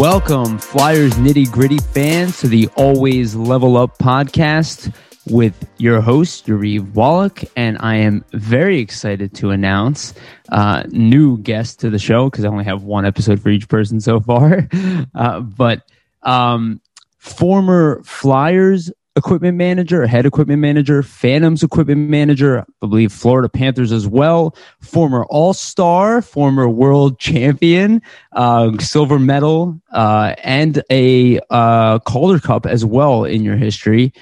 Welcome, Flyers nitty gritty fans, to the Always Level Up podcast with your host, Yariv Wallach. And I am very excited to announce uh, new guest to the show because I only have one episode for each person so far. Uh, but um, former Flyers equipment manager, head equipment manager, Phantoms equipment manager, I believe Florida Panthers as well, former All Star, former world champion, uh, silver medal, uh, and a uh, Calder Cup as well in your history,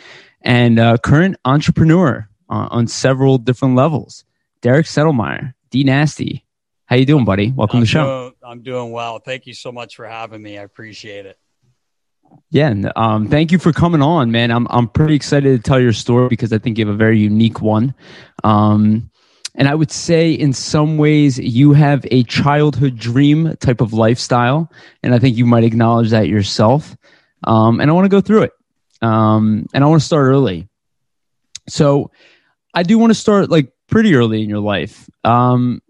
and uh, current entrepreneur uh, on several different levels. Derek Settlemyer, D Nasty. How you doing, buddy? Welcome I'm to the show. Doing, I'm doing well. Thank you so much for having me. I appreciate it. Yeah, and, um, thank you for coming on, man. I'm I'm pretty excited to tell your story because I think you have a very unique one. Um, and I would say, in some ways, you have a childhood dream type of lifestyle, and I think you might acknowledge that yourself. Um, and I want to go through it, um, and I want to start early. So, I do want to start like pretty early in your life. Um,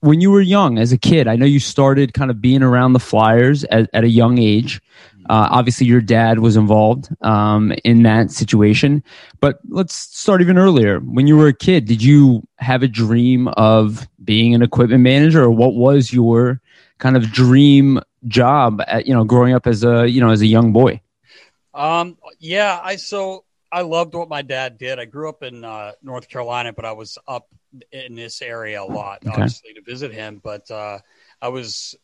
when you were young as a kid, I know you started kind of being around the Flyers at, at a young age. Uh, obviously, your dad was involved um, in that situation. But let's start even earlier. When you were a kid, did you have a dream of being an equipment manager, or what was your kind of dream job? At, you know, growing up as a you know as a young boy. Um, yeah, I so I loved what my dad did. I grew up in uh, North Carolina, but I was up in this area a lot, Okay. obviously, to visit him. But uh, I was,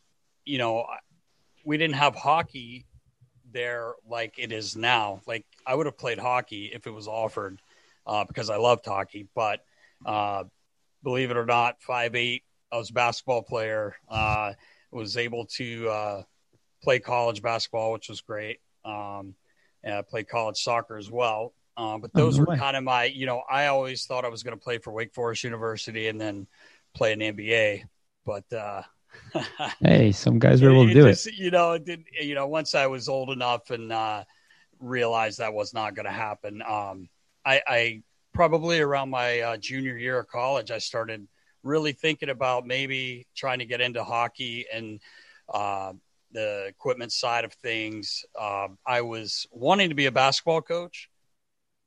you know, we didn't have hockey there like it is now. Like I would have played hockey if it was offered uh, because I loved hockey. But uh, believe it or not, five eight, I was a basketball player. Uh, was able to uh, play college basketball, which was great. Um, and I played college soccer as well. Um, but Oh, those were way. kind of my, you know, I always thought I was going to play for Wake Forest University and then play in the NBA. But uh, Hey, some guys were able to do it. You know, it did. You know, once I was old enough and uh, realized that was not going to happen, um, I, I probably around my uh, junior year of college, I started really thinking about maybe trying to get into hockey and uh, the equipment side of things. Uh, I was wanting to be a basketball coach,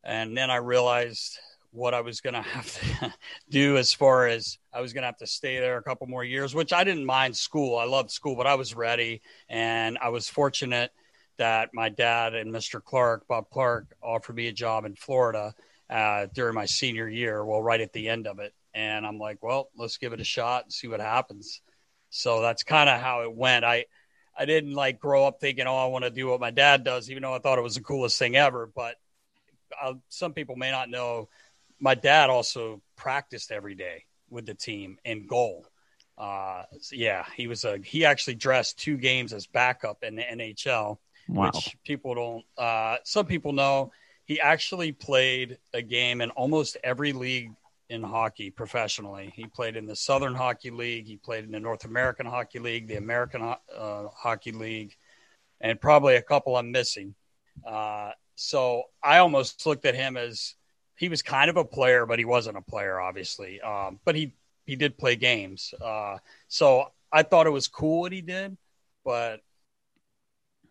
and then I realized what I was going to have to do as far as I was going to have to stay there a couple more years, which I didn't mind school. I loved school, but I was ready. And I was fortunate that my dad and Mr. Clark, Bob Clark, offered me a job in Florida uh, during my senior year. Well, right at the end of it. And I'm like, well, let's give it a shot and see what happens. So that's kind of how it went. I, I didn't like grow up thinking, oh, I want to do what my dad does, even though I thought it was the coolest thing ever. But uh, some people may not know my dad also practiced every day with the team in goal. Uh, so yeah, he was a he actually dressed two games as backup in the NHL, Wow. which people don't. Uh, some people know he actually played a game in almost every league in hockey professionally. He played in the Southern Hockey League, he played in the North American Hockey League, the American uh, Hockey League, and probably a couple I'm missing. Uh, so I almost looked at him as he was kind of a player, but he wasn't a player, obviously. Um, but he he did play games, uh, so I thought it was cool what he did. But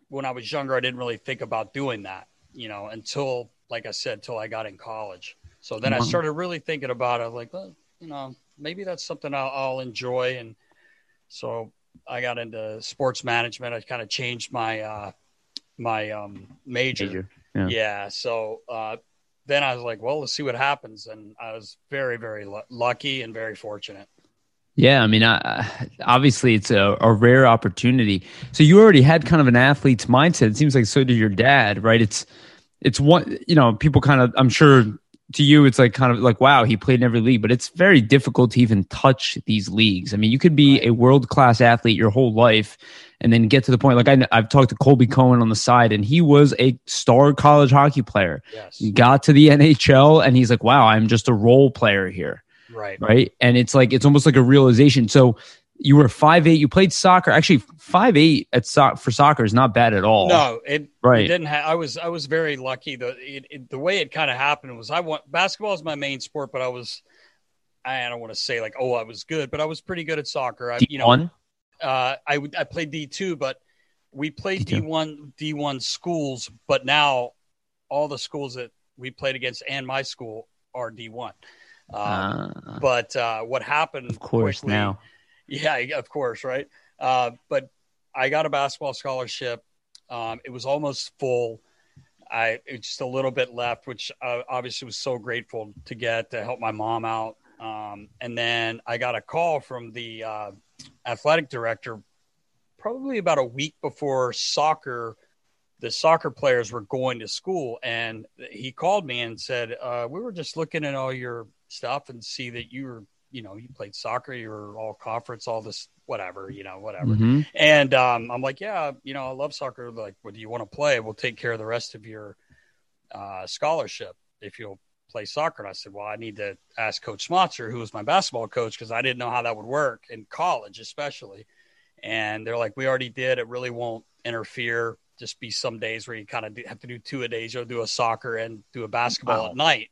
when I was younger, I didn't really think about doing that, you know, until like I said, until I got in college. So then I started really thinking about it. Like, well, you know, maybe that's something I'll, I'll enjoy. And so I got into sports management. I kind of changed my uh, my um, major. Major. Yeah. Yeah. So uh, then I was like, well, let's see what happens. And I was very, very lu- lucky and very fortunate. Yeah, I mean, obviously it's a, a rare opportunity. So you already had kind of an athlete's mindset. It seems like so did your dad, right? It's it's one, you know, people kind of, I'm sure to you it's like kind of like wow he played in every league but it's very difficult to even touch these leagues. I mean you could be a world class athlete your whole life and then get to the point like I, have talked to colby cohen on the side and he was a star college hockey player. Yes. got to the nhl and he's like wow i'm just a role player here. Right. Right? And it's like it's almost like a realization. So you were five eight. You played soccer. Actually, five eight at so- for soccer is not bad at all. No, it right. It didn't. Ha- I was I was very lucky. The it, it, the way it kind of happened was I want basketball is my main sport, but I was I don't want to say like oh I was good, but I was pretty good at soccer. I, you know, uh, I I played D two, but we played D one D one schools, but now all the schools that we played against and my school are D one. Um, uh, but uh, what happened? Of course, quickly, now yeah, of course, right. Uh, but I got a basketball scholarship. Um, it was almost full. I just a little bit left, which I obviously was so grateful to get to help my mom out. Um, and then I got a call from the uh, athletic director probably about a week before soccer. The soccer players were going to school, and he called me and said, uh, "We were just looking at all your stuff and see that you were you know, you played soccer, you were all conference, all this, whatever, you know, whatever. Mm-hmm. And um, I'm like, yeah, you know, I love soccer. Like, what do you want to play? We'll take care of the rest of your uh, scholarship if you'll play soccer. And I said, well, I need to ask Coach Schmatzer, who was my basketball coach, because I didn't know how that would work in college, especially. And they're like, we already did. It really won't interfere. Just be some days where you kind of have to do two a days. You'll do a soccer and do a basketball wow. at night.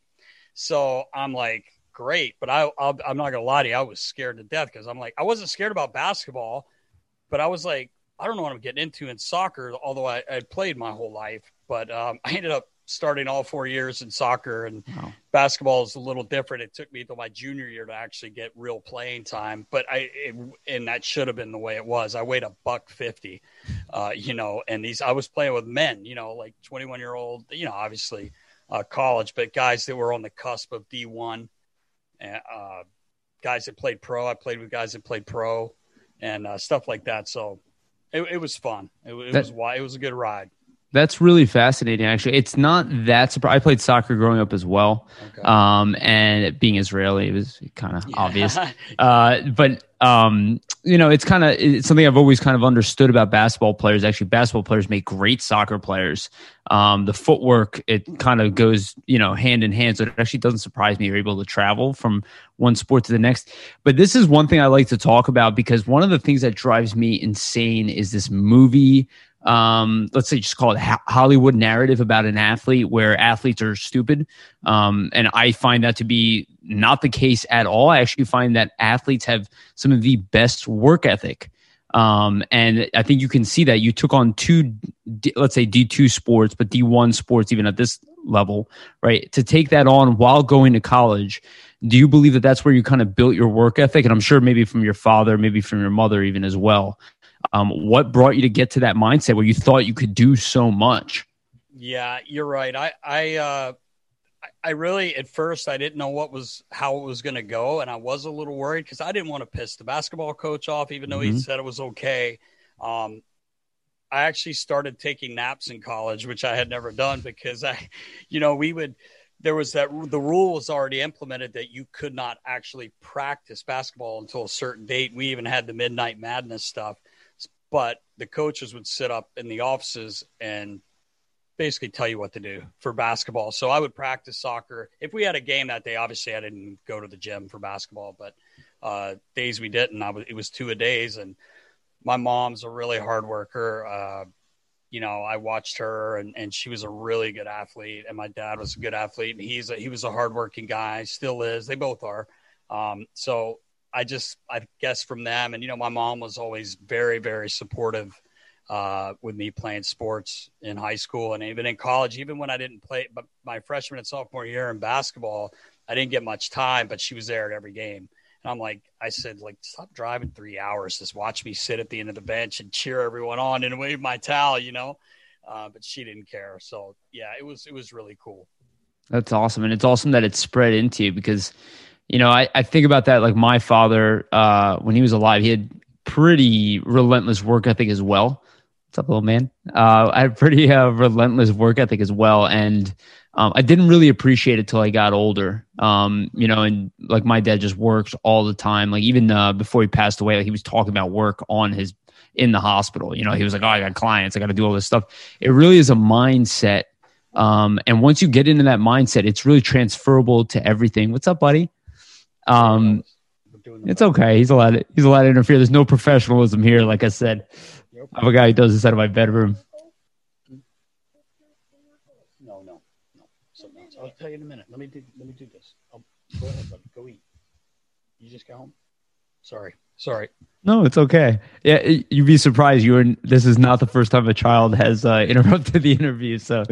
So I'm like, great. But I, i am not gonna lie to you, I was scared to death because I'm like, I wasn't scared about basketball, but I was like, I don't know what I'm getting into in soccer. Although I had played my whole life, but um, I ended up starting all four years in soccer and wow. basketball is a little different. It took me until my junior year to actually get real playing time, but I, it, and that should have been the way it was. I weighed a buck 50, uh, you know, and these, I was playing with men, you know, like 21 year old, you know, obviously uh, college, but guys that were on the cusp of D1 uh, guys that played pro. I played with guys that played pro and uh, stuff like that. So it, it was fun. It, it that, was why it was a good ride. That's really fascinating. Actually, it's not that surprising. I played soccer growing up as well, okay. um, and being Israeli, it was kind of yeah. obvious. Uh, but um, you know, it's kind of it's something I've always kind of understood about basketball players. Actually, basketball players make great soccer players. Um, the footwork it kind of goes you know hand in hand, so it actually doesn't surprise me you're able to travel from one sport to the next. But this is one thing I like to talk about because one of the things that drives me insane is this movie um, let's say just call it Hollywood narrative about an athlete where athletes are stupid. Um, and I find that to be not the case at all. I actually find that athletes have some of the best work ethic. Um, and I think you can see that you took on two, let's say D2 sports, but D1 sports, even at this level, right? To take that on while going to college. Do you believe that that's where you kind of built your work ethic? And I'm sure maybe from your father, maybe from your mother, even as well. Um, what brought you to get to that mindset where you thought you could do so much? Yeah, you're right. I I uh, I really at first I didn't know what was how it was going to go, and I was a little worried because I didn't want to piss the basketball coach off, even though mm-hmm. he said it was okay. Um, I actually started taking naps in college, which I had never done because I, you know, we would there was that the rule was already implemented that you could not actually practice basketball until a certain date. We even had the midnight madness stuff but the coaches would sit up in the offices and basically tell you what to do for basketball. So I would practice soccer. If we had a game that day, obviously I didn't go to the gym for basketball, but uh, days we didn't, I was, it was two a days. And my mom's a really hard worker. Uh, you know, I watched her and, and she was a really good athlete and my dad was a good athlete and he's a, he was a hardworking guy, still is. They both are. Um, so I just, I guess from them, and you know, my mom was always very, very supportive uh, with me playing sports in high school and even in college. Even when I didn't play, but my freshman and sophomore year in basketball, I didn't get much time, but she was there at every game. And I'm like, I said, like, stop driving three hours. Just watch me sit at the end of the bench and cheer everyone on and wave my towel, you know. Uh, but she didn't care. So yeah, it was it was really cool. That's awesome, and it's awesome that it's spread into you because you know, I, I think about that like my father, uh, when he was alive, he had pretty relentless work ethic as well. What's up, little man? Uh, I had pretty uh, relentless work ethic as well, and um, I didn't really appreciate it till I got older. Um, you know, and like my dad just worked all the time. Like even uh, before he passed away, like he was talking about work on his in the hospital. You know, he was like, "Oh, I got clients. I got to do all this stuff." It really is a mindset, um, and once you get into that mindset, it's really transferable to everything. What's up, buddy? Um, it's okay. He's allowed. To, he's allowed to interfere. There's no professionalism here. Like I said, I have a guy who does this out of my bedroom. No, no, no. Something else. I'll tell you in a minute. Let me do. Let me do this. I'll, go ahead, buddy. Go eat. You just got home. Sorry. Sorry. No, it's okay. Yeah, you'd be surprised. You are. This is not the first time a child has uh, interrupted the interview, so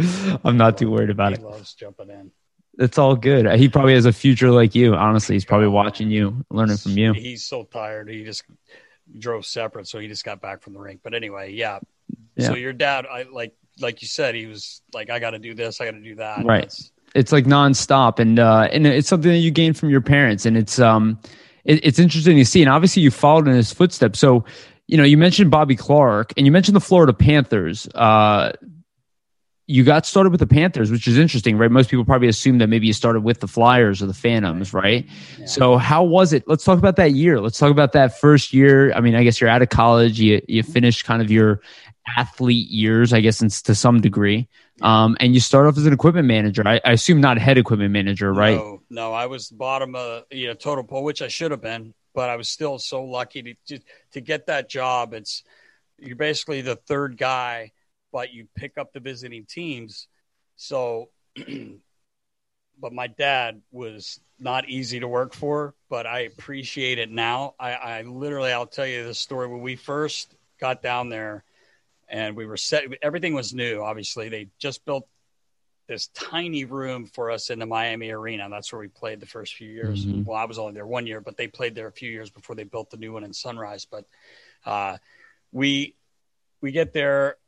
I'm not too worried about he it. Loves jumping in. It's all good. He probably has a future like you. Honestly, he's probably watching you, learning from you. He's so tired. He just drove separate, so he just got back from the rink. But anyway, yeah. Yeah. So your dad, I like, like you said, he was like, I got to do this, I got to do that. Right. That's- It's like nonstop, and uh, and it's something that you gain from your parents, and it's um, it, it's interesting to see. And obviously, you followed in his footsteps. So, you know, you mentioned Bobby Clark, and you mentioned the Florida Panthers. Uh, you got started with the Panthers, which is interesting, right? Most people probably assume that maybe you started with the Flyers or the Phantoms, right? yeah. So how was it? Let's talk about that year. Let's talk about that first year. I mean, I guess you're out of college. You you finished kind of your athlete years, I guess, in, to some degree. Um, and you start off as an equipment manager. I, I assume not head equipment manager, right? No, no, I was bottom of you know total poll, which I should have been, but I was still so lucky to to, to get that job. It's you're basically the third guy, but you pick up the visiting teams. So, but my dad was not easy to work for, but I appreciate it now. I, I literally, I'll tell you the story when we first got down there, and we were set. Everything was new. Obviously, they just built this tiny room for us in the Miami Arena. That's where we played the first few years. Mhm. Well, I was only there one year, but they played there a few years before they built the new one in Sunrise. But uh, we we get there,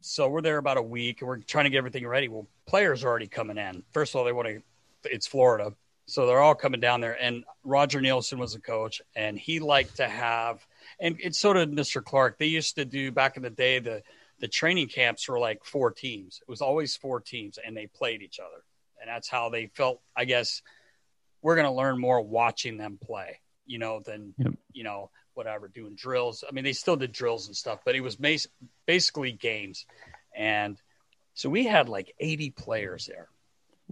so we're there about a week, and we're trying to get everything ready. Well, players are already coming in. First of all, they want to. It's Florida, so they're all coming down there. And Roger Neilson was the coach, and he liked to have, and it's so did Mr. Clark. They used to do back in the day the the training camps were like four teams. It was always four teams, and they played each other, and that's how they felt. I guess we're going to learn more watching them play, you know, than Yep. you know whatever doing drills. I mean, they still did drills and stuff, but it was bas- basically games, and so we had like 80 players there.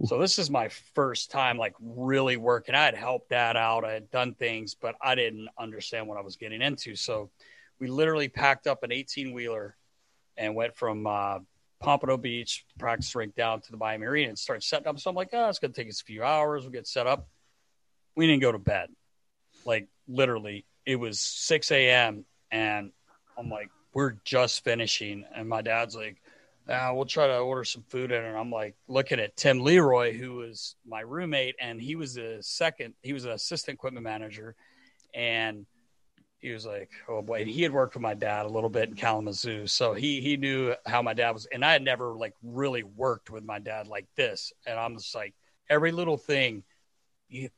So this is my first time like really working. I had helped dad out. I had done things, but I didn't understand what I was getting into. So we literally packed up an 18 wheeler and went from uh, Pompano Beach practice rink down to the Miami Arena and started setting up. So I'm like, oh, it's going to take us a few hours. We'll get set up. We didn't go to bed. Like literally, it was 6 a.m. and I'm like, we're just finishing. And my dad's like, uh, we'll try to order some food in. And I'm like looking at Tim Leroy, who was my roommate, and he was the second, he was an assistant equipment manager. And he was like, oh boy. And he had worked with my dad a little bit in Kalamazoo. So he, he knew how my dad was. And I had never like really worked with my dad like this. And I'm just like, every little thing, he's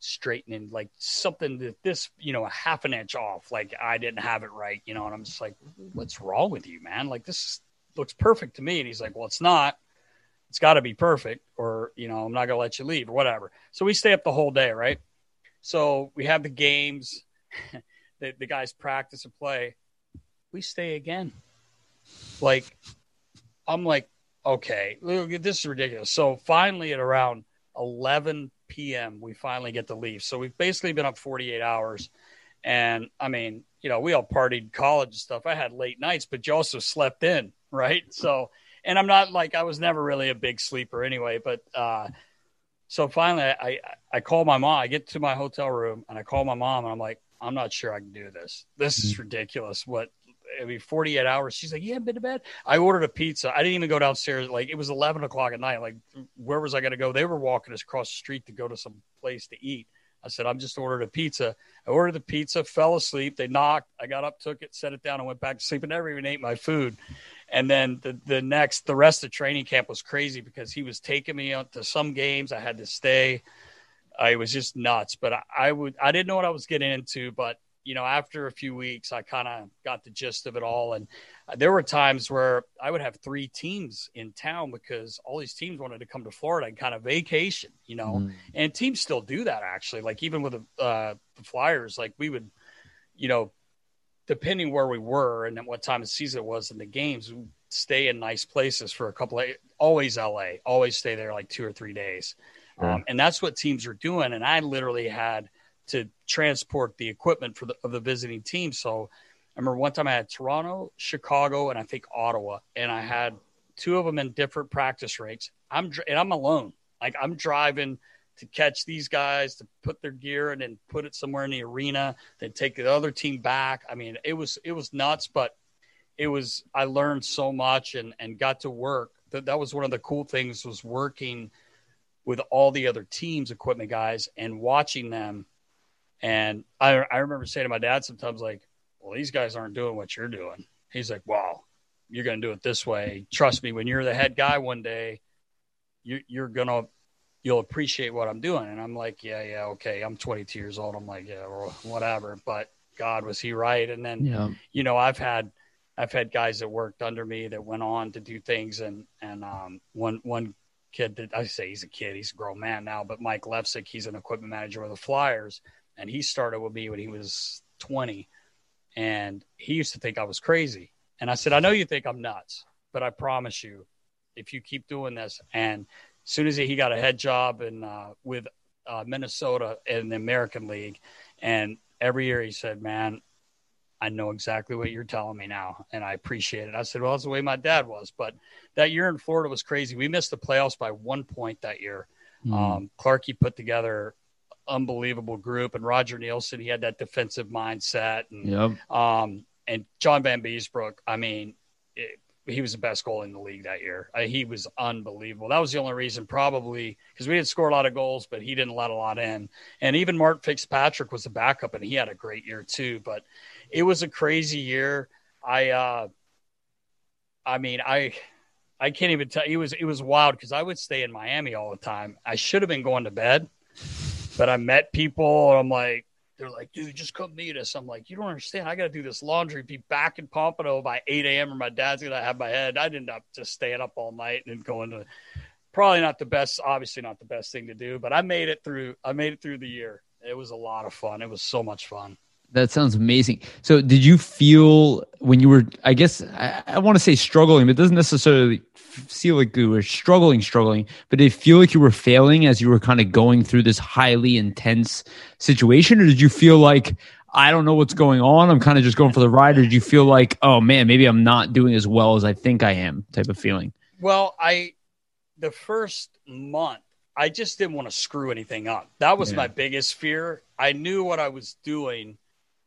straightening like something that this, you know, a half an inch off. Like I didn't have it right, you know, and I'm just like, what's wrong with you, man? Like this looks perfect to me. And he's like, well, it's not. It's got to be perfect, or you know, I'm not gonna let you leave, or whatever. So we stay up the whole day, right? So we have the games, the, the guys practice and play. We stay again. Like, I'm like, okay, this is ridiculous. So finally, at around 11 p.m., we finally get to leave. So we've basically been up 48 hours. And I mean, you know, we all partied college and stuff. I had late nights, but you also slept in, right? So, and I'm not like I was never really a big sleeper anyway. But uh, so finally, I, I I call my mom. I get to my hotel room and I call my mom, and I'm like, I'm not sure I can do this. This is ridiculous. What I mean, 48 hours. She's like, you haven't been to bed. I ordered a pizza. I didn't even go downstairs. Like it was 11 o'clock at night. Like where was I going to go? They were walking us across the street to go to some place to eat. I said, I'm just ordered a pizza. I ordered the pizza, fell asleep. They knocked. I got up, took it, set it down, and went back to sleep. And never even ate my food. And then the, the next, the rest of training camp was crazy because he was taking me out to some games. I had to stay. I was just nuts, but I, I would, I didn't know what I was getting into, but you know, after a few weeks, I kind of got the gist of it all. And there were times where I would have three teams in town because all these teams wanted to come to Florida and kind of vacation, you know, mm. and teams still do that actually. Like even with the, uh, the Flyers, like we would, you know, depending where we were and what time of season it was in the games, we stay in nice places for a couple of, always LA, always stay there like two or three days. Um, and that's what teams are doing. And I literally had to transport the equipment for the, of the visiting team. So I remember one time I had Toronto, Chicago, and I think Ottawa, and I had two of them in different practice rinks. I'm and I'm alone. Like I'm driving to catch these guys to put their gear and then put it somewhere in the arena, then take the other team back. I mean, it was it was nuts, but it was I learned so much and and got to work. That that was one of the cool things was working with all the other teams, equipment guys, and watching them. And I I remember saying to my dad sometimes like, "Well, these guys aren't doing what you're doing." He's like, wow, you're going to do it this way. Trust me, when you're the head guy one day, you, you're going to you'll appreciate what I'm doing. And I'm like, yeah, yeah, okay. I'm 22 years old. I'm like, yeah, well, whatever. But God, was he right? And then, yeah. you know, I've had, I've had guys that worked under me that went on to do things. And, and, um, one, one kid that I say he's a kid, he's a grown man now, but Mike Lefsick, he's an equipment manager with the Flyers. And he started with me when he was 20. And he used to think I was crazy. And I said, I know you think I'm nuts, but I promise you, if you keep doing this and as soon as he got a head job in uh, with uh, Minnesota in the American League, and every year he said, "Man, I know exactly what you're telling me now, and I appreciate it." I said, "Well, that's the way my dad was." But that year in Florida was crazy. We missed the playoffs by one point that year. Mm. Um, Clarky put together unbelievable group, and Roger Neilson he had that defensive mindset, and yep. um, and John Vanbiesbrouck. I mean, it, he was the best goal in the league that year. He was unbelievable. That was the only reason, probably, because we didn't score a lot of goals, but he didn't let a lot in. And even Mark Fitzpatrick was the backup, and he had a great year too. But it was a crazy year. I, uh, I mean, I, I can't even tell. It was it was wild because I would stay in Miami all the time. I should have been going to bed, but I met people. And I'm like, they're like, dude, just come meet us. I'm like, you don't understand. I got to do this laundry, be back in Pompano by 8 a.m. or my dad's going to have my head. I'd end up just staying up all night and going to probably not the best, obviously not the best thing to do, but I made it through. I made it through the year. It was a lot of fun. It was so much fun. That sounds amazing. So, did you feel when you were, I guess, I, I want to say struggling, but it doesn't necessarily feel like you were struggling, struggling, but did it feel like you were failing as you were kind of going through this highly intense situation? Or did you feel like, I don't know what's going on. I'm kind of just going for the ride. Or did you feel like, oh man, maybe I'm not doing as well as I think I am type of feeling? Well, I, the first month, I just didn't want to screw anything up. That was yeah. my biggest fear. I knew what I was doing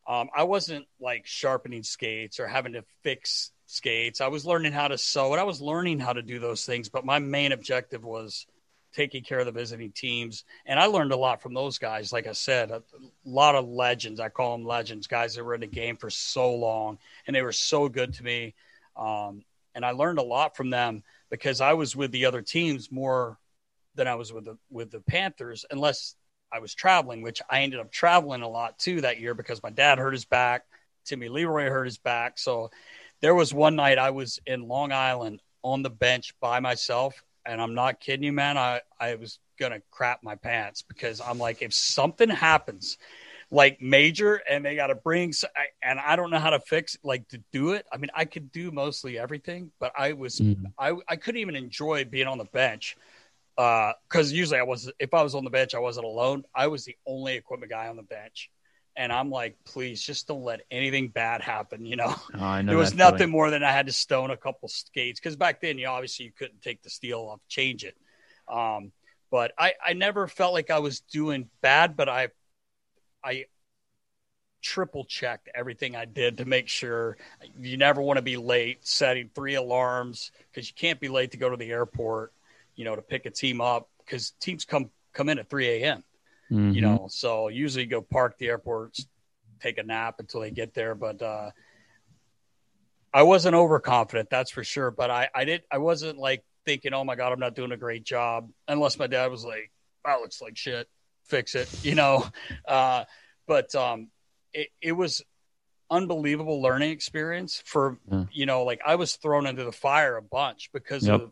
um, I wasn't like sharpening skates or having to fix skates. I was learning how to sew and I was learning how to do those things. But my main objective was taking care of the visiting teams. And I learned a lot from those guys. Like I said, a, lot of legends. I call them legends, guys that were in the game for so long and they were so good to me. Um, and I learned a lot from them because I was with the other teams more than I was with the with the Panthers, unless I was traveling, which I ended up traveling a lot too that year because my dad hurt his back. Timmy Leroy hurt his back. So there was one night I was in Long Island on the bench by myself. And I'm not kidding you, man. I, I was going to crap my pants because I'm like, if something happens like major and they got to bring, and I don't know how to fix, like to do it. I mean, I could do mostly everything, but I was, mm-hmm. I, I couldn't even enjoy being on the bench because uh, usually I was if I was on the bench, I wasn't alone. I was the only equipment guy on the bench, and I'm like, please, just don't let anything bad happen. You know, oh, know there was nothing feeling. more than I had to stone a couple skates because back then, you know, obviously you couldn't take the steel off, change it. Um, but I, I never felt like I was doing bad, but I, I triple checked everything I did to make sure you never want to be late, setting three alarms because you can't be late to go to the airport you know, to pick a team up because teams come come in at 3 a.m. Mm-hmm. You know, so usually go park the airports, take a nap until they get there. But uh, I wasn't overconfident, that's for sure. But I, I did I wasn't like thinking, oh my god, I'm not doing a great job, unless my dad was like, that looks like shit, fix it, you know. Uh, but um, it, it was unbelievable learning experience for yeah. you know like I was thrown into the fire a bunch because yep. of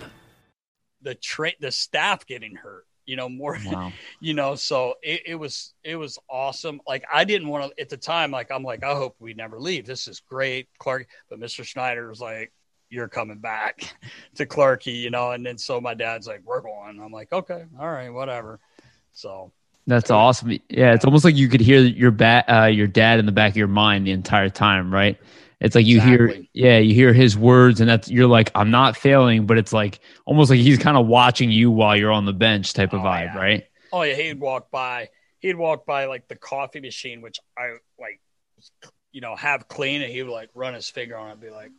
the tra- the staff getting hurt you know more wow. you know so it, it, was it was awesome. Like i didn't want to at the time like i'm like i hope we never leave. This is great clark but mr Snyder was like you're coming back to clarky you know and then so my dad's like we're going. I'm like okay all right whatever. So that's awesome. Yeah it's almost like you could hear your bat uh, your dad in the back of your mind the entire time right it's like you exactly. hear, yeah, you hear his words, and that's you're like, I'm not failing, but it's like almost like he's kind of watching you while you're on the bench, type of oh, vibe, yeah. right? Oh yeah, he'd walk by, he'd walk by like the coffee machine, which I like, you know, have clean, and he would like run his finger on it, and be like,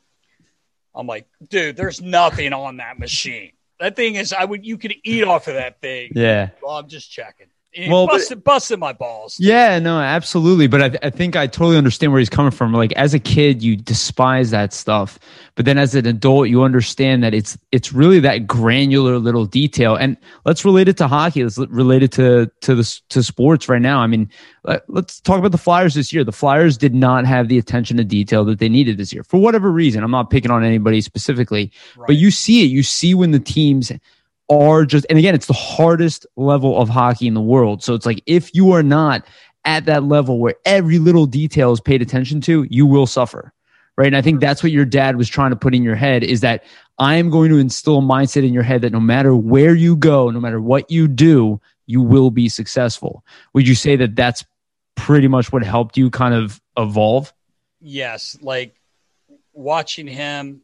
I'm like, dude, there's nothing on that machine. That thing is, I would, you could eat off of that thing. Yeah. Well, I'm just checking well, busted, busted my balls. Yeah, no, absolutely. But I, I think I totally understand where he's coming from. Like as a kid, you despise that stuff, but then as an adult, you understand that it's it's really that granular little detail. And let's relate it to hockey. Let's relate it to to the to sports right now. I mean, let's talk about the Flyers this year. The Flyers did not have the attention to detail that they needed this year for whatever reason. I'm not picking on anybody specifically, right. but you see it. You see when the teams are just, and again, it's the hardest level of hockey in the world. So it's like if you are not at that level where every little detail is paid attention to, you will suffer. Right. And I think that's what your dad was trying to put in your head is that I am going to instill a mindset in your head that no matter where you go, no matter what you do, you will be successful. Would you say that that's pretty much what helped you kind of evolve? Yes. Like watching him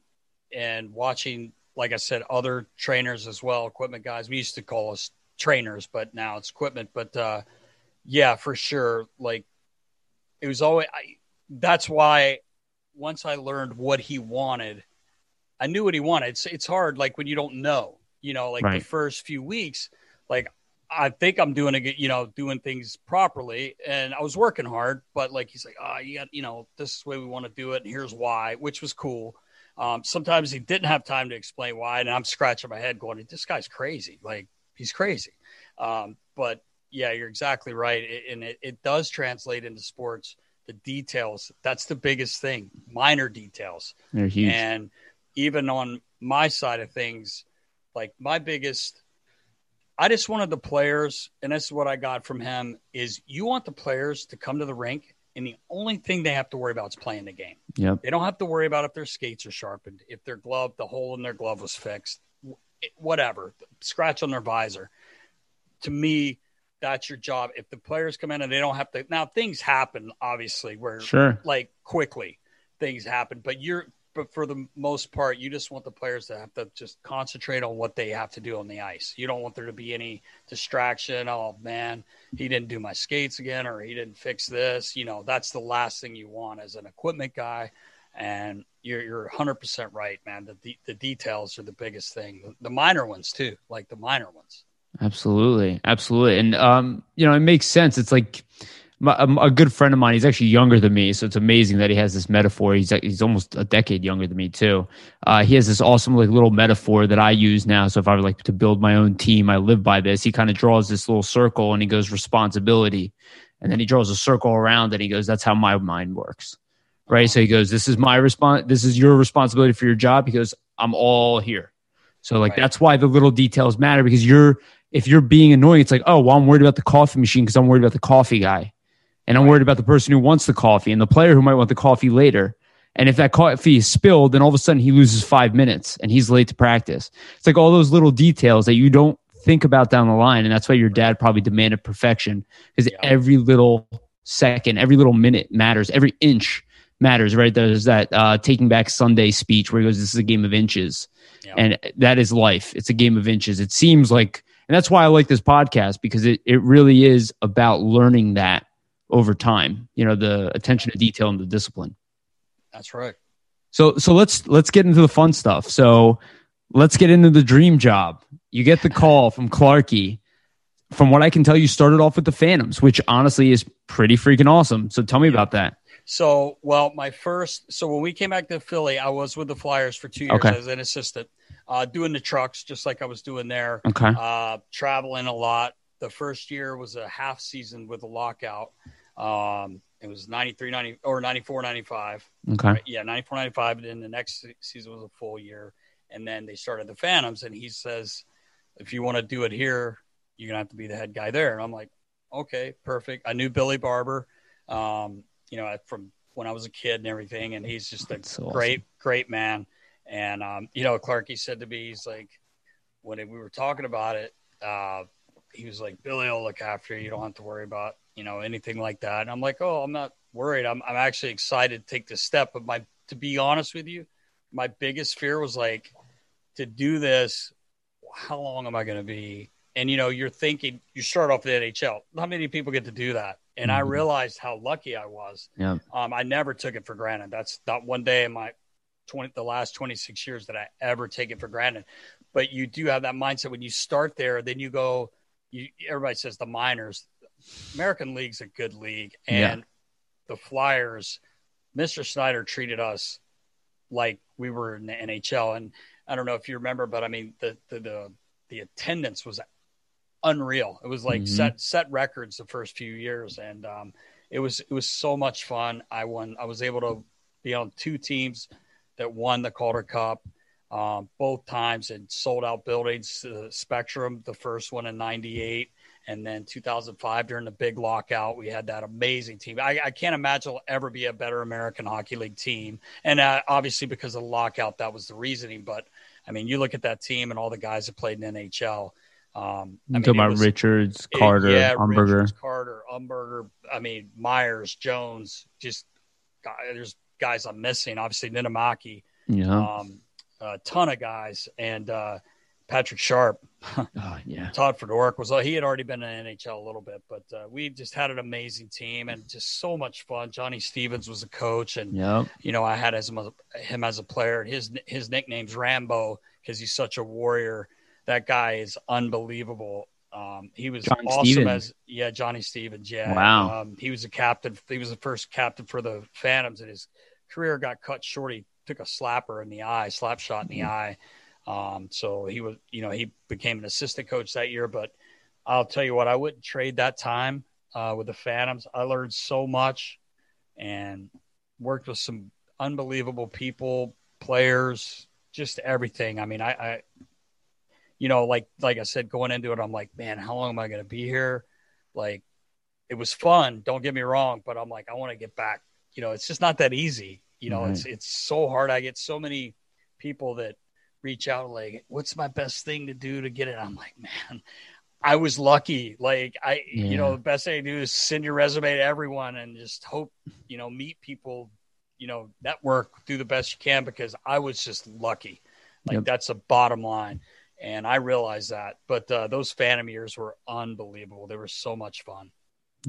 and watching like I said, other trainers as well, equipment guys. We used to call us trainers, but now it's equipment. But uh, yeah, for sure. Like it was always. I, that's why once I learned what he wanted, I knew what he wanted. It's it's hard, like when you don't know. You know, like right. the first few weeks, like I think I'm doing a good, you know, doing things properly, and I was working hard. But like he's like, oh, you got, you know, this is the way we want to do it, and here's why, which was cool. Um, sometimes he didn't have time to explain why, and I'm scratching my head going, "This guy's crazy! Like he's crazy." Um, but yeah, you're exactly right, it, and it, it does translate into sports. The details that's the biggest thing. Minor details, they're huge. And even on my side of things, like my biggest, I just wanted the players, and this is what I got from him: is you want the players to come to the rink and the only thing they have to worry about is playing the game. Yep. They don't have to worry about if their skates are sharpened, if their glove, the hole in their glove was fixed, whatever, scratch on their visor. To me, that's your job. If the players come in and they don't have to, now things happen, obviously, where sure, like quickly things happen, but you're but for the most part, you just want the players to have to just concentrate on what they have to do on the ice. You don't want there to be any distraction. Oh man, he didn't do my skates again, or he didn't fix this. You know, that's the last thing you want as an equipment guy. And you're you're 100% right, man. The the, the details are the biggest thing. The minor ones too, like the minor ones. Absolutely, absolutely, and um, you know, it makes sense. It's like my, um, a good friend of mine. He's actually younger than me, so it's amazing that he has this metaphor. He's he's almost a decade younger than me too. Uh, he has this awesome like little metaphor that I use now. So if I were like to build my own team, I live by this. He kind of draws this little circle and he goes responsibility, and then he draws a circle around and he goes, "That's how my mind works." Right. So he goes, "This is my response. This is your responsibility for your job." because "I'm all here." So like right. that's why the little details matter because you're if you're being annoying, it's like, oh, well, I'm worried about the coffee machine because I'm worried about the coffee guy and I'm worried about the person who wants the coffee and the player who might want the coffee later. And if that coffee is spilled, then all of a sudden he loses five minutes and he's late to practice. It's like all those little details that you don't think about down the line. And that's why your dad probably demanded perfection because yeah. every little second, every little minute matters, every inch matters, right? There's that uh, taking back Sunday speech where he goes, This is a game of inches. Yeah. And that is life. It's a game of inches. It seems like, and that's why I like this podcast because it, it really is about learning that over time, you know, the attention to detail and the discipline. That's right. So so let's let's get into the fun stuff. So let's get into the dream job. You get the call from Clarky. From what I can tell, you started off with the Phantoms, which honestly is pretty freaking awesome. So tell me about that. So, well, my first, so when we came back to Philly, I was with the Flyers for two years okay. as an assistant, uh, doing the trucks, just like I was doing there. Okay. Uh, traveling a lot. The first year was a half season with a lockout. Um, it was 93, 90, or 94, 95. Okay. Right? Yeah, 94, 95. And then the next season was a full year. And then they started the Phantoms. And he says, if you want to do it here, you're going to have to be the head guy there. And I'm like, okay, perfect. I knew Billy Barber, um, you know, from when I was a kid and everything. And he's just a so great, awesome. great man. And, um, you know, Clark, he said to me, he's like, when we were talking about it, uh, he was like, Billy will look after you. You don't have to worry about you know, anything like that. And I'm like, oh, I'm not worried. I'm, I'm actually excited to take this step. But my, to be honest with you, my biggest fear was like to do this. How long am I going to be? And, you know, you're thinking, you start off the NHL. Not many people get to do that. And mm-hmm. I realized how lucky I was. Yeah. Um, I never took it for granted. That's not one day in my 20, the last 26 years that I ever take it for granted. But you do have that mindset when you start there, then you go, you, everybody says the minors, American League's a good league, and yeah. the Flyers, Mr. Snyder treated us like we were in the NHL. And I don't know if you remember, but I mean the the the, the attendance was unreal. It was like mm-hmm. set set records the first few years, and um, it was it was so much fun. I won. I was able to be on two teams that won the Calder Cup. Um, both times and sold out buildings. The Spectrum, the first one in '98, and then 2005 during the big lockout, we had that amazing team. I, I can't imagine it'll ever be a better American Hockey League team. And uh, obviously, because of the lockout, that was the reasoning. But I mean, you look at that team and all the guys that played in NHL. Um, I mean, talking about was, Richards, Carter, it, yeah, Umberger. Richards, Carter, Umberger. I mean, Myers, Jones. Just there's guys I'm missing. Obviously, Niittymaki. Yeah. Um, a ton of guys, and uh, Patrick Sharp. oh, yeah. Todd Fedoruk was, he had already been in NHL a little bit, but uh, we just had an amazing team and just so much fun. Johnny Stevens was a coach, and, yep. you know, I had as a, him as a player. His, his nickname's Rambo because he's such a warrior. That guy is unbelievable. Um, he was John awesome Stevens. as, yeah, Johnny Stevens. Yeah. Wow. Um, he was a captain. He was the first captain for the Phantoms, and his career got cut short. He took a slapper in the eye, slap shot in the mm-hmm. eye um, so he was, you know, he became an assistant coach that year. But I'll tell you what, I wouldn't trade that time uh, with the Phantoms. I learned so much and worked with some unbelievable people, players, just everything. I mean, I, I you know, like like I said, going into it, I'm like, man, how long am I going to be here? Like, it was fun. Don't get me wrong, but I'm like, I want to get back. You know, it's just not that easy. You know, mm-hmm. it's it's so hard. I get so many people that reach out like, what's my best thing to do to get it? I'm like, man, I was lucky. Like I, yeah. you know, the best thing to do is send your resume to everyone and just hope, you know, meet people, you know, network, do the best you can because I was just lucky. Like yep. that's a bottom line. And I realized that, but uh, those Phantom years were unbelievable. They were so much fun.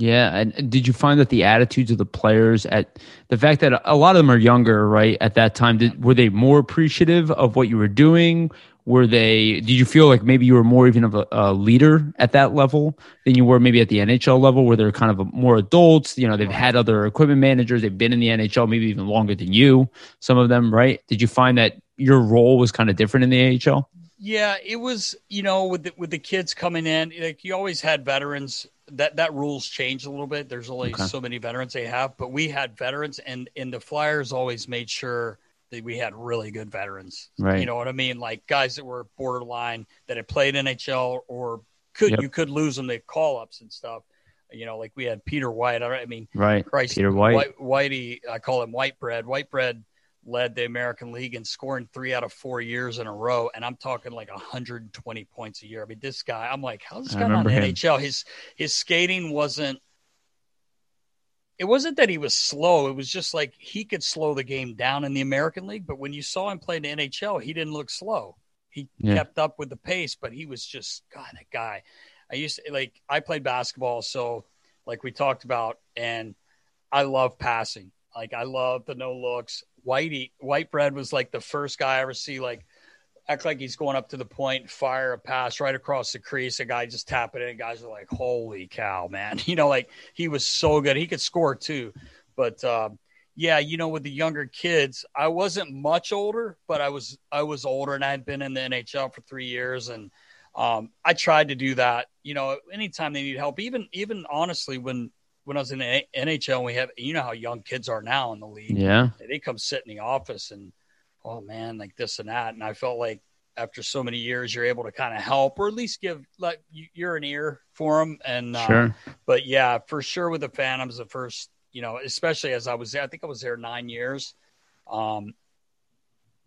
Yeah, and did you find that the attitudes of the players at the fact that a lot of them are younger, right? At that time, did, were they more appreciative of what you were doing? Were they? Did you feel like maybe you were more even of a, a leader at that level than you were maybe at the NHL level, where they're kind of a, more adults? You know, they've had other equipment managers, they've been in the NHL maybe even longer than you. Some of them, right? Did you find that your role was kind of different in the AHL? Yeah, it was. You know, with the, with the kids coming in, like you always had veterans that that rules changed a little bit. There's only okay. so many veterans they have, but we had veterans, and and the Flyers always made sure that we had really good veterans. Right. You know what I mean? Like guys that were borderline that had played NHL or could yep. you could lose them. They call ups and stuff. You know, like we had Peter White. I mean, right? Christ, Peter White, White, Whitey. I call him White Bread. White Bread led the American League in scoring three out of four years in a row, and I'm talking like 120 points a year. I mean, this guy. I'm like, how's this guy not in NHL? His his skating wasn't. It wasn't that he was slow. It was just like he could slow the game down in the American League. But when you saw him play in the NHL, he didn't look slow. He yeah. kept up with the pace, but he was just God, that guy. I used to like I played basketball, so like we talked about, and I love passing. Like I love the no looks. Whitey White Bread was like the first guy I ever see like act like he's going up to the point, fire a pass right across the crease. A guy just tap it in. Guys are like, "Holy cow, man!" You know, like he was so good. He could score too, but uh, yeah, you know, with the younger kids, I wasn't much older, but I was I was older, and I had been in the NHL for three years, and um, I tried to do that. You know, anytime they need help, even even honestly, when when I was in the NHL, and we have you know how young kids are now in the league. Yeah, they come sit in the office and oh man, like this and that, and I felt like after so many years, you're able to kind of help or at least give like you're an ear for them. And uh, sure, but yeah, for sure with the Phantoms, the first you know, especially as I was there, I think I was there nine years. Um,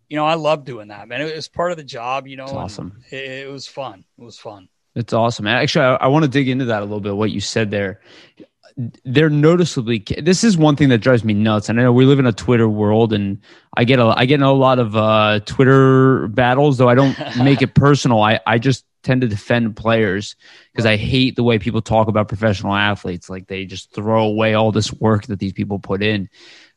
you know, I love doing that, man. It was part of the job, you know. It's awesome. It, it, was fun. It was fun. It's awesome. Actually, I, I want to dig into that a little bit. What you said there, they're noticeably. This is one thing that drives me nuts. And I know we live in a Twitter world, and I get a I get in a lot of uh, Twitter battles. Though I don't make it personal. I I just tend to defend players because I hate the way people talk about professional athletes. Like they just throw away all this work that these people put in.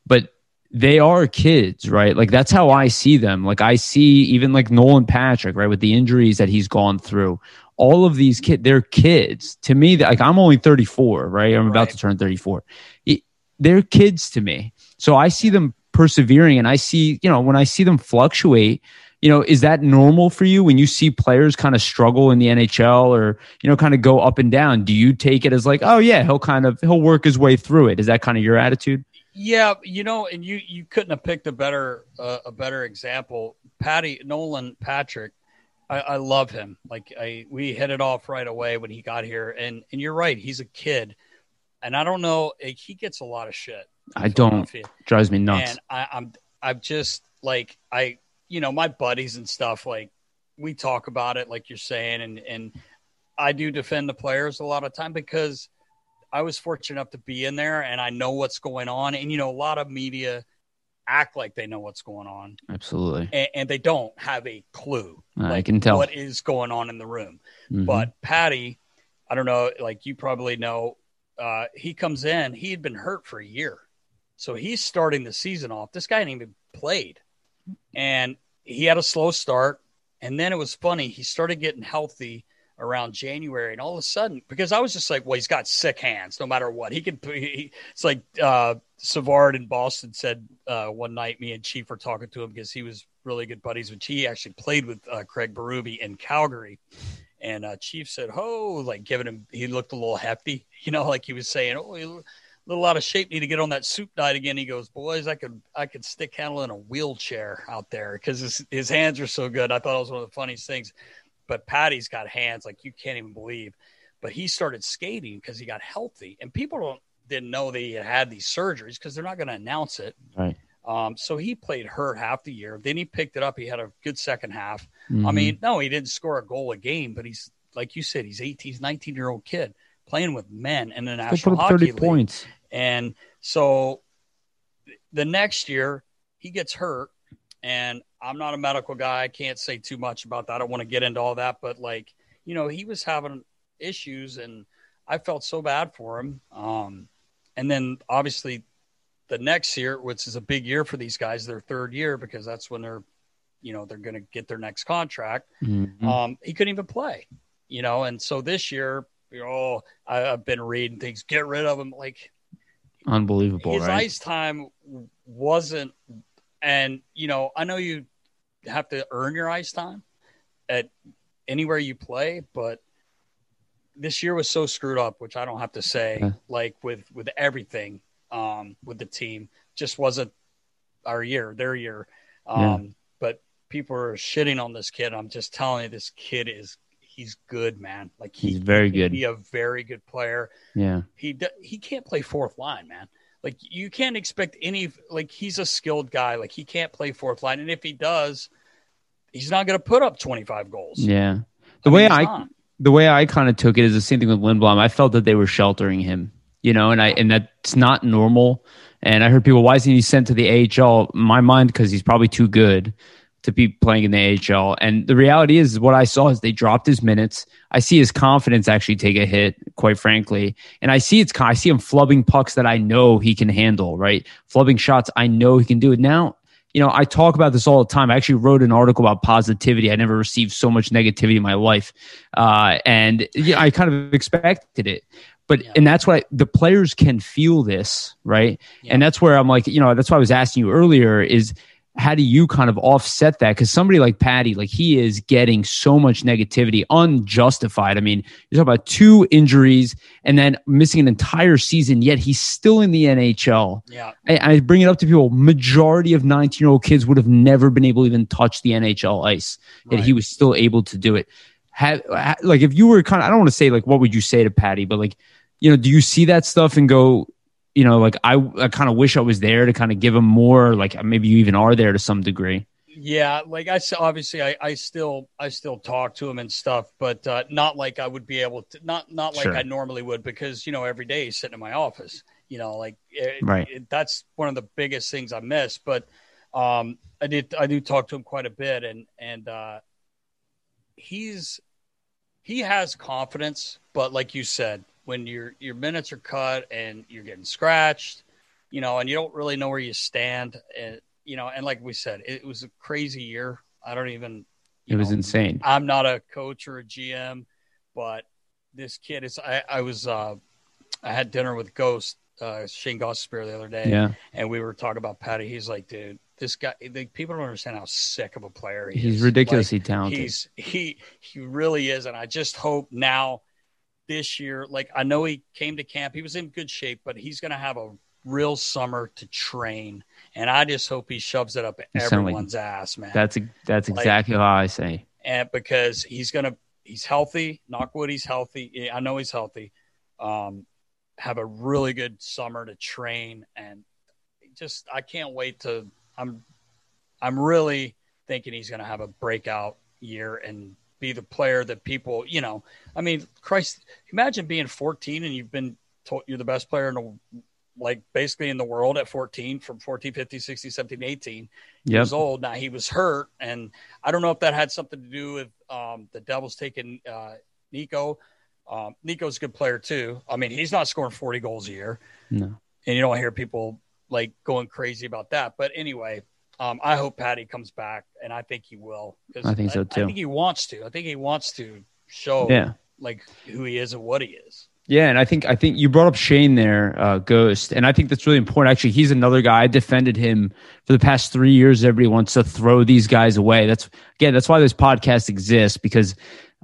But they are kids, right? Like that's how I see them. Like I see even like Nolan Patrick, right, with the injuries that he's gone through. All of these kids, they're kids to me. Like I'm only 34, right? I'm about to turn 34. It, they're kids to me. So I see them persevering, and I see, you know, when I see them fluctuate, you know, is that normal for you when you see players kind of struggle in the NHL or, you know, kind of go up and down? Do you take it as like, oh yeah, he'll kind of he'll work his way through it? Is that kind of your attitude? Yeah, you know, and you you couldn't have picked a better uh, a better example. Patty Nolan Patrick, I, I, love him. Like I, we hit it off right away when he got here, and and you're right, he's a kid, and I don't know, like, he gets a lot of shit. I don't drives me nuts. And I, I'm I'm just like I, you know, my buddies and stuff like we talk about it, like you're saying, and and I do defend the players a lot of time because I was fortunate enough to be in there and I know what's going on. And, you know, a lot of media act like they know what's going on. Absolutely. And, and they don't have a clue. I like, can tell what is going on in the room. Mm-hmm. But Patty, I don't know, like you probably know, uh, he comes in, he had been hurt for a year. So he's starting the season off. This guy hadn't even played. And he had a slow start. And then it was funny. He started getting healthy around January, and all of a sudden, because I was just like, well, he's got sick hands, no matter what. He can. He, it's like uh, Savard in Boston said uh, one night. Me and Chief were talking to him because he was really good buddies with. He actually played with uh, Craig Berube in Calgary, and uh, Chief said, "Oh, like giving him." He looked a little hefty, you know, like he was saying, "Oh." a little out of shape. Need to get on that soup diet again. He goes, boys, I could I could stick handle in a wheelchair out there because his his hands are so good. I thought it was one of the funniest things but Patty's got hands like you can't even believe. But he started skating because he got healthy, and people don't didn't know that he had had these surgeries because they're not going to announce it. Right. Um, so he played hurt half the year. Then he picked it up. He had a good second half. Mm-hmm. I mean, no, he didn't score a goal a game, but he's like you said, he's 18, he's 19 year old kid playing with men in the National Hockey 30 League. points. And so the next year he gets hurt, and I'm not a medical guy. I can't say too much about that. I don't want to get into all that, but like, you know, he was having issues and I felt so bad for him. Um, and then obviously the next year, which is a big year for these guys, their third year, because that's when they're, you know, they're going to get their next contract. Mm-hmm. Um, he couldn't even play, you know? And so this year, you know, I, have been reading things, get rid of him. Like, unbelievable. His right? ice time wasn't, and, you know, I know you have to earn your ice time at anywhere you play, but this year was so screwed up, which I don't have to say, like with with everything um, with the team, just wasn't our year, their year. Um, yeah. But people are shitting on this kid. I'm just telling you, this kid is he's good, man. Like he's very he good. Be a very good player. Yeah, he he can't play fourth line, man. Like you can't expect any. Like he's a skilled guy. Like he can't play fourth line, and if he does, he's not going to put up twenty five goals. Yeah, the I way I not. the way I kind of took it is the same thing with Lindblom. I felt that they were sheltering him, you know, and I and that's not normal. And I heard people, why isn't he sent to the AHL? My mind, because he's probably too good to be playing in the AHL. And the reality is, what I saw is they dropped his minutes. I see his confidence actually take a hit, quite frankly. And I see it's I see him flubbing pucks that I know he can handle, right? Flubbing shots I know he can do it. Now, you know, I talk about this all the time. I actually wrote an article about positivity. I never received so much negativity in my life. Uh, and yeah, I kind of expected it but yeah. and that's why the players can feel this right yeah. and that's where i'm like you know that's why i was asking you earlier is how do you kind of offset that? Because somebody like Patty, like he is getting so much negativity, unjustified. I mean, you're talking about two injuries and then missing an entire season, yet he's still in the NHL. Yeah. I, I bring it up to people. Majority of 19 year old kids would have never been able to even touch the NHL ice, yet right. he was still able to do it. Have, like, if you were kind of, I don't want to say like, what would you say to Patty, but like, you know, do you see that stuff and go, you know, like I, I kind of wish I was there to kind of give him more. Like maybe you even are there to some degree. Yeah, like I obviously I, I still I still talk to him and stuff, but uh, not like I would be able to not not like sure. I normally would because you know every day he's sitting in my office. You know, like it, right. It, that's one of the biggest things I miss. But um, I did I do talk to him quite a bit, and and uh, he's he has confidence, but like you said, when your your minutes are cut and you're getting scratched, you know, and you don't really know where you stand, and you know, and like we said, it was a crazy year. I don't even. It was know, insane. I'm not a coach or a GM, but this kid is. I, I was. Uh, I had dinner with Ghost uh, Shane Gostisbehere the other day, yeah, and we were talking about Patty. He's like, dude, this guy. Like, people don't understand how sick of a player he he's is. ridiculously like, talented. He's he he really is, and I just hope now this year. Like I know he came to camp, he was in good shape, but he's going to have a real summer to train, and I just hope he shoves it up everyone's like, ass, man. That's that's exactly how I say. And because he's gonna, he's healthy. Knockwood, he's healthy. I know he's healthy. Um, have a really good summer to train, and just I can't wait to. I'm, I'm really thinking he's going to have a breakout year and be the player that people, you know, I mean, Christ, imagine being 14 and you've been told you're the best player in the, like basically in the world at 14 from 14, 15, 16, 17, 18 yep. years old. Now he was hurt. And I don't know if that had something to do with um, the Devils taking uh, Nico. Um, Nico's a good player too. I mean, he's not scoring 40 goals a year. No. And you don't hear people like going crazy about that. But anyway, um, I hope Patty comes back, and I think he will. I think so too. I think he wants to. I think he wants to show yeah. like who he is and what he is. Yeah, and I think I think you brought up Shane there, uh, Ghost, and I think that's really important. Actually, he's another guy. I defended him for the past three years. Everybody wants to throw these guys away. That's again, that's why this podcast exists because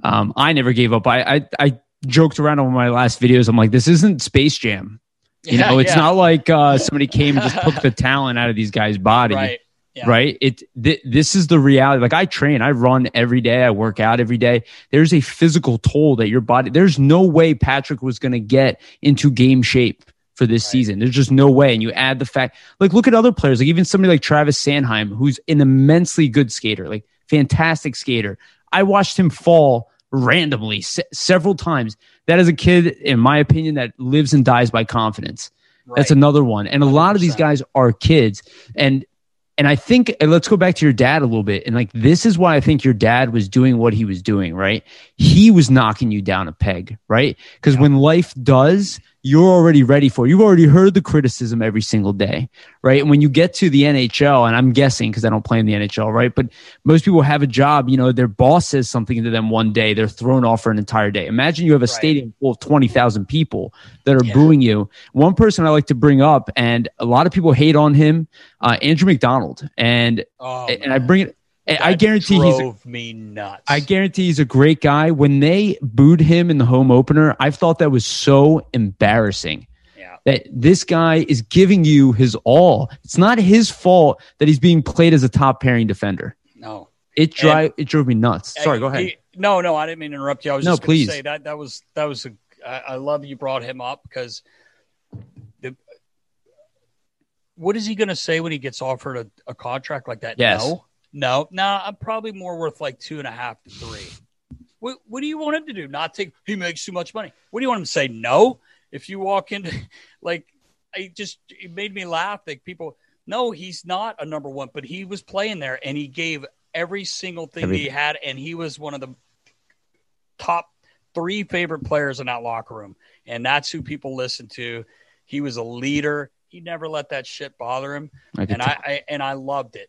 um, I never gave up. I, I I joked around on my last videos. I'm like, this isn't Space Jam. You yeah, know, it's yeah. not like uh, somebody came and just took the talent out of these guys' body. Right. Yeah. Right. It th- this is the reality. Like I train, I run every day, I work out every day. There's a physical toll that your body. There's no way Patrick was going to get into game shape for this right. season. There's just no way. And you add the fact, like, look at other players, like even somebody like Travis Sanheim, who's an immensely good skater, like fantastic skater. I watched him fall randomly se- several times. That is a kid, in my opinion, that lives and dies by confidence. Right. That's another one. And a 100%. lot of these guys are kids. And and I think let's go back to your dad a little bit. And like this is why I think your dad was doing what he was doing, right? He was knocking you down a peg, right? Because yeah. when life does, you're already ready for. It. You've already heard the criticism every single day, right? And when you get to the NHL, and I'm guessing because I don't play in the NHL, right? But most people have a job, you know, their boss says something to them one day, they're thrown off for an entire day. Imagine you have a right. stadium full of 20,000 people that are yeah. booing you. One person I like to bring up, and a lot of people hate on him, uh, Andrew MacDonald. And, oh, and I bring it, I guarantee he's me nuts. I guarantee he's a great guy. When they booed him in the home opener, I thought that was so embarrassing. Yeah. That this guy is giving you his all. It's not his fault that he's being played as a top pairing defender. No. It drive it drove me nuts. Sorry, go ahead. He, no, no, I didn't mean to interrupt you. I was no, just going please. to say that that was that was a. I, I love you brought him up because the. What is he going to say when he gets offered a, a contract like that? Yes. No, no, no. I'm probably more worth like two and a half to three. What What do you want him to do? Not take? He makes too much money. What do you want him to say? No. If you walk into, like, I just it made me laugh. Like people, no, he's not a number one, but he was playing there and he gave every single thing he had, and he was one of the top three favorite players in that locker room, and that's who people listen to. He was a leader. He never let that shit bother him, I and I, I and I loved it.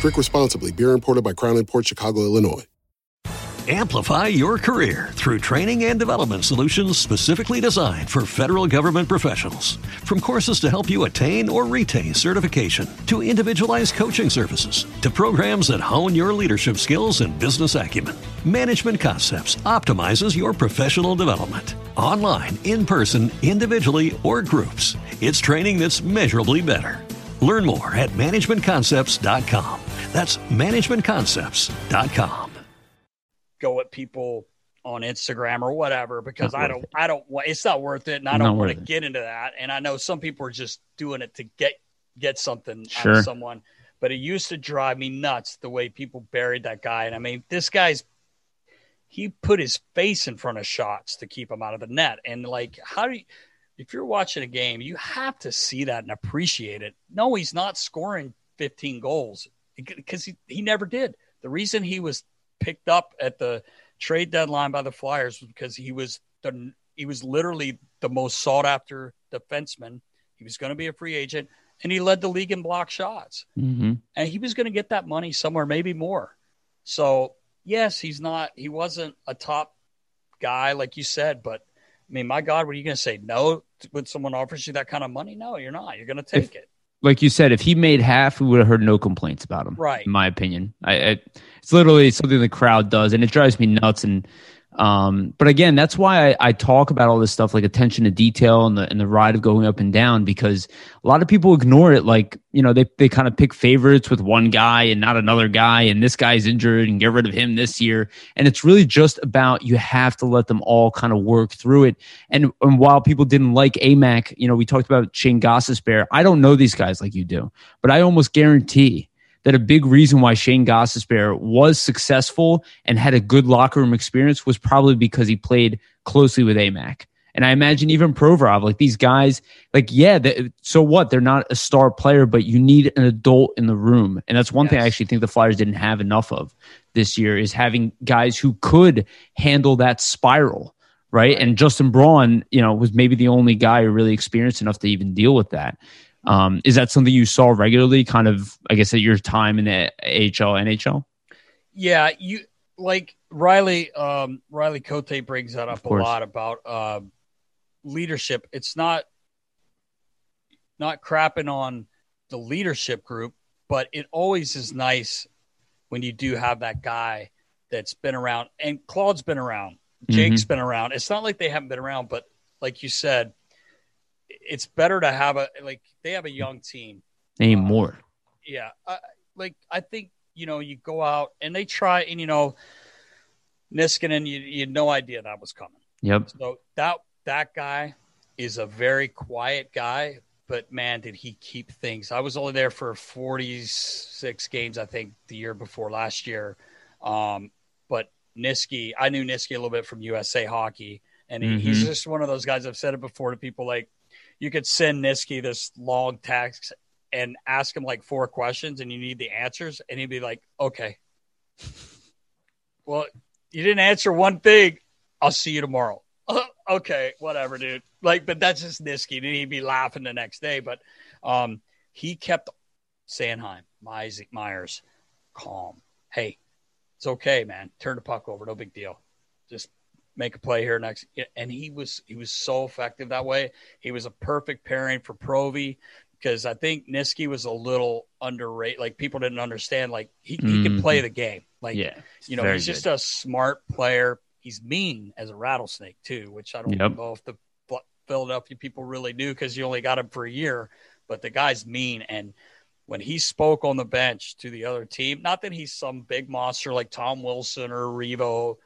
Drink responsibly. Beer imported by Crown Port Chicago, Illinois. Amplify your career through training and development solutions specifically designed for federal government professionals. From courses to help you attain or retain certification, to individualized coaching services, to programs that hone your leadership skills and business acumen, Management Concepts optimizes your professional development. Online, in person, individually, or groups, it's training that's measurably better. Learn more at managementconcepts.com. That's managementconcepts.com. go at people on Instagram or whatever because Not I don't it. I don't wa- it's not worth it and I don't want to get into that. And I know some people are just doing it to get get something out of someone but it used to drive me nuts the way people buried that guy. And I mean this guy's he put his face in front of shots to keep him out of the net. And like how do you if you're watching a game you have to see that and appreciate it. No he's not scoring 15 goals because he, he never did the reason he was picked up at the trade deadline by the Flyers was because he was the he was literally the most sought after defenseman. He was going to be a free agent, and he led the league in block shots. hmm And he was going to get that money somewhere, maybe more. So yes, he's not. He wasn't a top guy like you said, but I mean, my God, what are you going to say? No, when someone offers you that kind of money, no, you're not. You're going to take it. Like you said, if he made half, we would have heard no complaints about him. Right. In my opinion, I, I it's literally something the crowd does, and it drives me nuts. And um, but again, that's why I, I talk about all this stuff, like attention to detail and the and the ride of going up and down, because a lot of people ignore it. Like you know, they they kind of pick favorites with one guy and not another guy, and this guy's injured and get rid of him this year. And it's really just about you have to let them all kind of work through it. And and while people didn't like AMAC, you know, we talked about Shane Gostisbehere. I don't know these guys like you do, but I almost guarantee that a big reason why Shane Gostisbehere was successful and had a good locker room experience was probably because he played closely with AMAC. And I imagine even Provorov, like these guys, like, yeah, they, so what? They're not a star player, but you need an adult in the room. And that's one thing I actually think the Flyers didn't have enough of this year is having guys who could handle that spiral. Right. And Justin Braun, you know, was maybe the only guy who really experienced enough to even deal with that. Um, is that something you saw regularly, kind of, I guess, at your time in the AHL, NHL? Yeah, you like Riley. Um, Riley Cote brings that up a lot about uh, leadership. It's not not crapping on the leadership group, but it always is nice when you do have that guy that's been around. And Claude's been around. Jake's been around. It's not like they haven't been around, but like you said, it's better to have a like they have a young team. Name more. yeah I, like i think you know you go out and they try and you know niskanen you, you had no idea that was coming. Yep. so that that guy is a very quiet guy but man did he keep things. I was only there for 46 games i think the year before last year. Um, but niski i knew niski a little bit from usa hockey and he, he's just one of those guys i've said it before to people like you could send niski this long text and ask him like four questions and you need the answers. And he'd be like okay. Well you didn't answer one thing. I'll see you tomorrow. Okay whatever dude. Like but that's just niski. And he'd be laughing the next day. But um he kept Sanheim, Myers, Myers calm. Hey it's okay man. Turn the puck over. No big deal. Just make a play here next. And he was he was so effective that way. He was a perfect pairing for Provy because I think Niski was a little underrated. Like people didn't understand. Like he, mm-hmm. he can play the game. Like yeah, you know, he's good. just a smart player. He's mean as a rattlesnake too, which I don't yep. know if the Philadelphia people really do because you only got him for a year. But the guy's mean, and when he spoke on the bench to the other team, not that he's some big monster like Tom Wilson or Revo,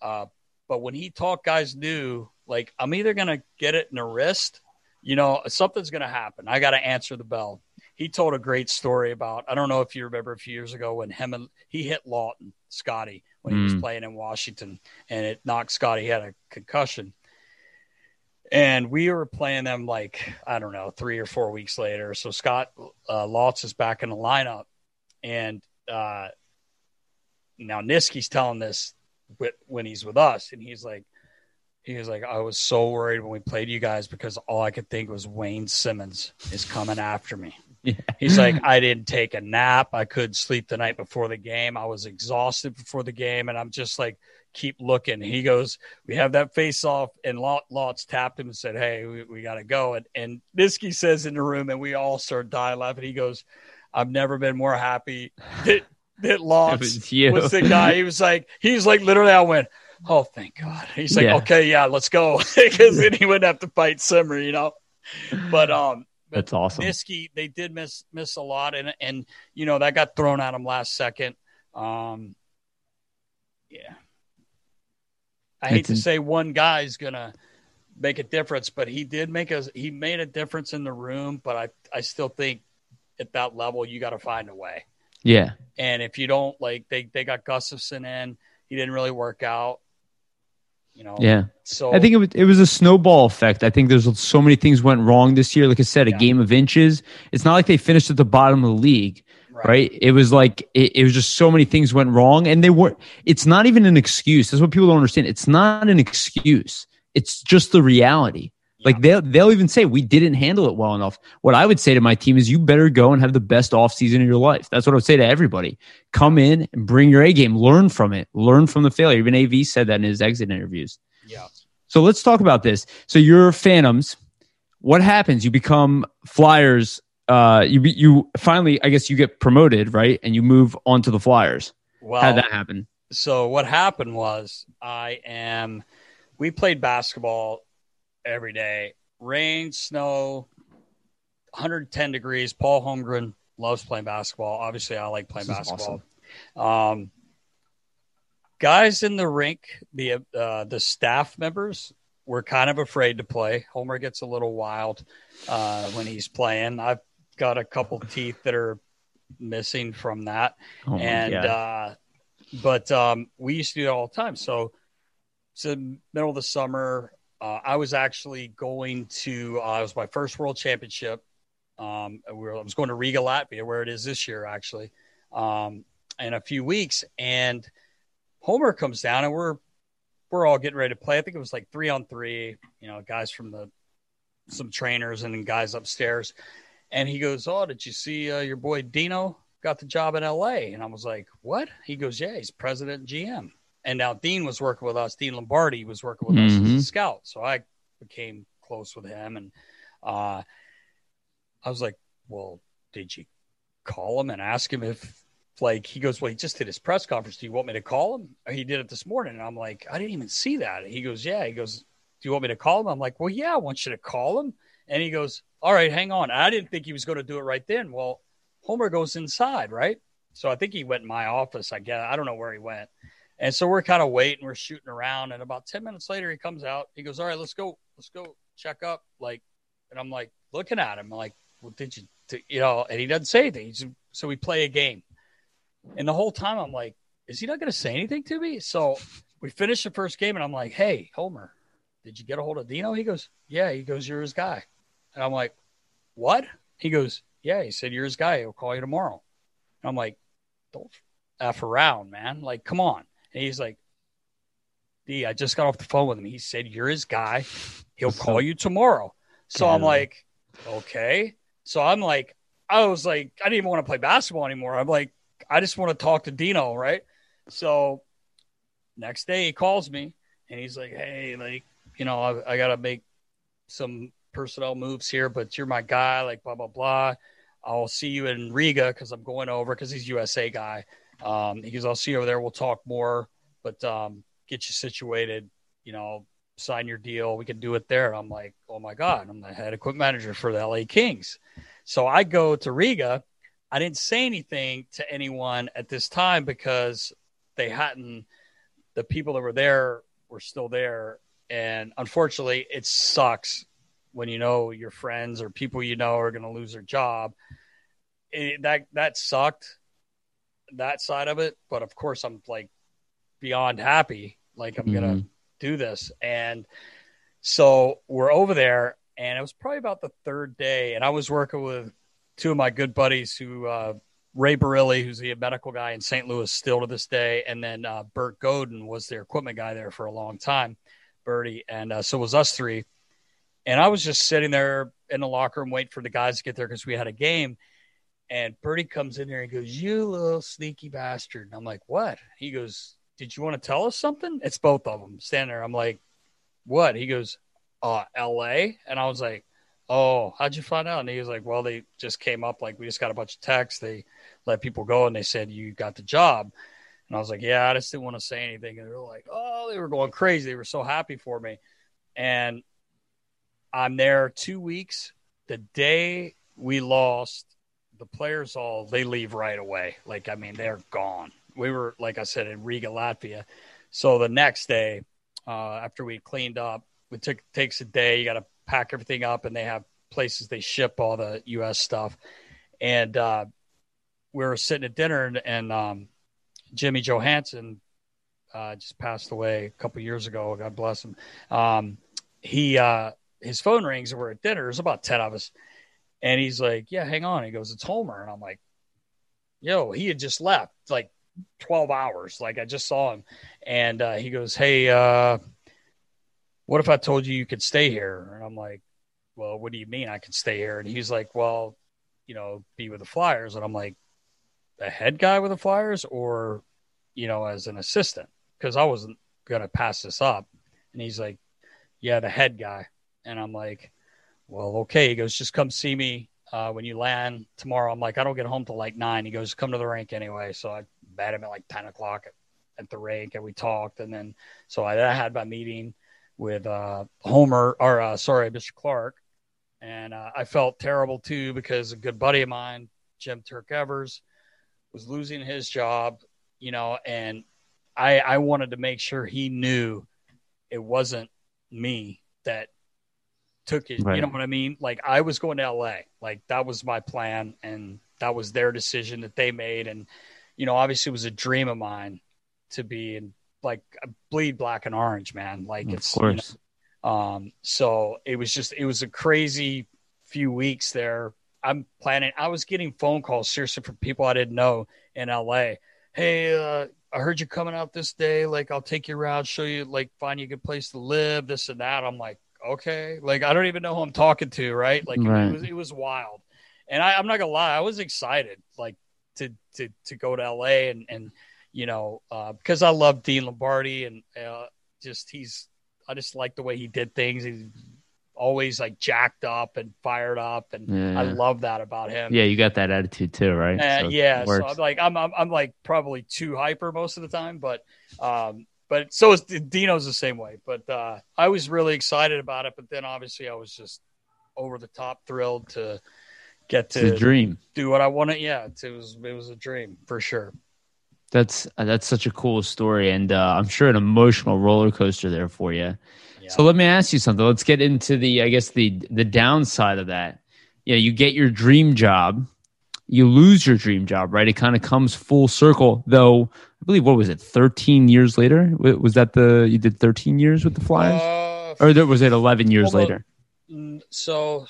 uh, but when he talked, guys knew like I'm either gonna get it in the wrist, you know, something's gonna happen. I got to answer the bell. He told a great story about I don't know if you remember a few years ago when him and he hit Laughton Scotty when mm. he was mm. playing in Washington and it knocked Scotty. He had a concussion and we were playing them like I don't know three or four weeks later. So Scott uh, Lotz is back in the lineup, and uh, now Niski's telling this when he's with us, and he's like, he was like, I was so worried when we played you guys because all I could think was Wayne Simmonds is coming after me. Yeah. He's like, I didn't take a nap. I couldn't sleep the night before the game. I was exhausted before the game, and I'm just like, keep looking. He goes, we have that face off, and Lotz tapped him and said, "Hey, we, we got to go." And and Niski says in the room, and we all start dying laughing. He goes, "I've never been more happy that lost was, was, the guy." He was like, he's like literally, I went. Oh, thank God. He's like, yeah. okay, yeah, let's go. Because then he wouldn't have to fight Simmer, you know. But um, that's awesome. Niski, they did miss miss a lot, and and you know that got thrown at him last second. Um, yeah, I hate to say one guy's gonna make a difference, but he did make a he made a difference in the room. But I I still think at that level you got to find a way. Yeah. And if you don't like they they got Gustafsson in, he didn't really work out. You know. Yeah. So I think it was it was a snowball effect. I think there's so many things went wrong this year. Like I said, a yeah. game of inches. It's not like they finished at the bottom of the league. Right. right. It was like it, it, was just so many things went wrong, and they were. It's not even an excuse. That's what people don't understand. It's not an excuse. It's just the reality. Yeah. Like they'll they'll even say we didn't handle it well enough. What I would say to my team is you better go and have the best off season of your life. That's what I would say to everybody. Come in and bring your A game. Learn from it. Learn from the failure. Even AV said that in his exit interviews. Yeah. So let's talk about this. So you're Phantoms. What happens? You become Flyers uh, you you finally, I guess, you get promoted, right, and you move on to the Flyers. Well, how did that happen? So what happened was I am. We played basketball every day, rain, snow, 110 degrees. Paul Holmgren loves playing basketball. Obviously, I like playing basketball. Awesome. Um, guys in the rink, the uh, the staff members were kind of afraid to play. Homer gets a little wild uh, when he's playing. I've got a couple teeth that are missing from that. Oh and uh, but um, we used to do it all the time. So it's the middle of the summer. Uh, I was actually going to. Uh, it was my first World Championship. Um, we were, I was going to Riga, Latvia, where it is this year, actually, um, in a few weeks. And Homer comes down, and we're we're all getting ready to play. I think it was like three on three. You know, guys from the some trainers and then guys upstairs. And he goes, "Oh, did you see uh, your boy Dino got the job in L.A.?" And I was like, "What?" He goes, "Yeah, he's president GM." And now Dean was working with us. Dean Lombardi was working with mm-hmm. us as a mm-hmm. scout, so I became close with him. And uh, I was like, "Well, did you call him and ask him if?" Like he goes, well, he just did his press conference. Do you want me to call him? He did it this morning, and I'm like, I didn't even see that. He goes, yeah. He goes, do you want me to call him? I'm like, well, yeah, I want you to call him. And he goes, all right, hang on. I didn't think he was going to do it right then. Well, Homer goes inside, right? So I think he went in my office. I guess I don't know where he went. And so we're kind of waiting, we're shooting around, and about 10 minutes later, he comes out. He goes, All right, let's go, let's go check up. Like, and I'm like looking at him, like, Well, did you, you know, and he doesn't say anything. He's, so we play a game. And the whole time I'm like, Is he not going to say anything to me? So we finish the first game, and I'm like, Hey, Homer, did you get a hold of Dino? He goes, Yeah. He goes, You're his guy. And I'm like, what? He goes, yeah. He said, you're his guy. He'll call you tomorrow. And I'm like, don't F around, man. Like, come on. And he's like, D, I just got off the phone with him. He said, you're his guy. He'll call you tomorrow. So I'm like, okay. So I'm like, I was like, I didn't even want to play basketball anymore. I'm like, I just want to talk to Dino, right? So next day he calls me and he's like, "Hey, like, you know, I, I got to make some personnel moves here, but you're my guy, like, blah blah blah. I'll see you in Riga because I'm going over because he's USA guy. Um, he goes, I'll see you over there. We'll talk more, but um, get you situated. You know, sign your deal. We can do it there. I'm like, oh my god, I'm the head equipment manager for the LA Kings. So I go to Riga. I didn't say anything to anyone at this time because they hadn't. The people that were there were still there, and unfortunately, it sucks when you know your friends or people you know are going to lose their job. It, that that sucked, that side of it. But of course, I'm like beyond happy. Like I'm mm-hmm. gonna do this, and so we're over there, and it was probably about the third day, and I was working with two of my good buddies who. Uh, Ray Barile, who's the medical guy in St. Louis still to this day, and then uh, Bert Godin was their equipment guy there for a long time, Bertie, and uh, so it was us three. And I was just sitting there in the locker room waiting for the guys to get there because we had a game. And Bertie comes in there and goes, You little sneaky bastard. And I'm like, What? He goes, Did you want to tell us something? It's both of them standing there. I'm like, What? He goes, uh, LA. And I was like, Oh, how'd you find out? And he was like, Well, they just came up. Like, we just got a bunch of texts. They let people go and they said, You got the job. And I was like, Yeah, I just didn't want to say anything. And they were like, Oh, they were going crazy. They were so happy for me. And I'm there two weeks. The day we lost, the players all they leave right away. Like I mean, they're gone. We were like I said in Riga, Latvia. So the next day, uh, after we cleaned up, it took takes a day. You got to pack everything up, and they have places they ship all the U.S. stuff. And uh, we were sitting at dinner, and, and um, Jimmy Johannson uh, just passed away a couple years ago. God bless him. Um, he uh, his phone rings and we're at dinner. There's about 10 of us. And he's like, Yeah, hang on. He goes, It's Homer. And I'm like, Yo, he had just left like 12 hours. Like I just saw him. And uh, he goes, Hey, uh, what if I told you you could stay here? And I'm like, Well, what do you mean I could stay here? And he's like, Well, you know, be with the Flyers. And I'm like, The head guy with the Flyers or, you know, as an assistant? Because I wasn't going to pass this up. And he's like, Yeah, the head guy. And I'm like, well, okay. He goes, just come see me uh, when you land tomorrow. I'm like, I don't get home till like nine. He goes, come to the rink anyway. So I met him at like 10 o'clock at, at the rink and we talked. And then, so I, I had my meeting with uh, Homer or uh, sorry, Mr. Clarke. And uh, I felt terrible too because a good buddy of mine, Jim Turk Evers, was losing his job, you know, and I, I wanted to make sure he knew it wasn't me that took it. Right. You know what I mean? Like I was going to LA. Like that was my plan and that was their decision that they made. And, you know, obviously it was a dream of mine to be in like a bleed black and orange, man. Like of it's, course. You know, um, so it was just, it was a crazy few weeks there. I'm planning, I was getting phone calls seriously from people I didn't know in LA. Hey, uh, I heard you coming out this day. Like, I'll take you around, show you, like, find you a good place to live, this and that. I'm like, okay, like I don't even know who I'm talking to, right? Like right. it was it was wild, and I, I'm not gonna lie, I was excited, like to to to go to LA and and you know uh, because I love Dean Lombardi and uh, just he's I just like the way he did things. He's always like jacked up and fired up, and yeah. I love that about him. Yeah, you got that attitude too, right? Uh, so yeah, so I'm like I'm, I'm I'm like probably too hyper most of the time, but um but so is Dino's the same way. But uh, I was really excited about it. But then obviously I was just over the top thrilled to get to dream do what I wanted. Yeah, it was it was a dream for sure. That's that's such a cool story, and uh, I'm sure an emotional roller coaster there for you. Yeah. So let me ask you something. Let's get into the I guess the the downside of that. Yeah, you get your dream job, you lose your dream job, right? It kind of comes full circle, though I believe what was it? Thirteen years later was that the you did thirteen years with the Flyers, uh, or was it eleven years later? So,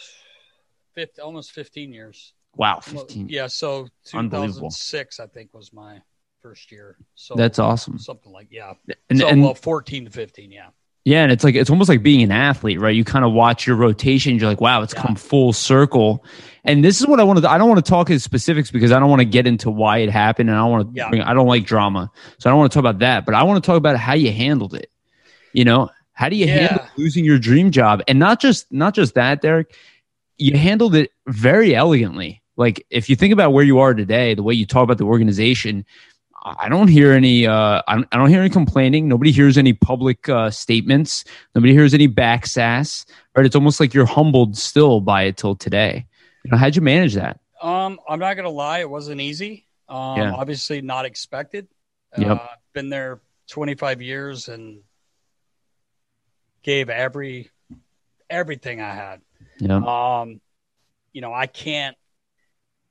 50, almost fifteen years. Wow, fifteen. Yeah, so two thousand six, I think, was my first year. So that's awesome. Something like yeah, and, so, and well, fourteen to fifteen, yeah. Yeah, and it's like it's almost like being an athlete, right? You kind of watch your rotation, you're like, wow, it's yeah. come full circle. And this is what I want to I don't want to talk in specifics because I don't want to get into why it happened and I don't want to yeah. bring, I don't like drama. So I don't want to talk about that, but I want to talk about how you handled it. You know, how do you Yeah. handle losing your dream job? And not just not just that, Derek. You handled it very elegantly. Like if you think about where you are today, the way you talk about the organization, I don't hear any. Uh, I, don't, I don't hear any complaining. Nobody hears any public uh, statements. Nobody hears any back sass. Right? It's almost like you're humbled still by it till today. You know, how'd you manage that? Um, I'm not gonna lie, it wasn't easy. Um, Yeah. obviously not expected. Yep. Uh, been there 25 years and gave every everything I had. Yeah, Um, you know, I can't.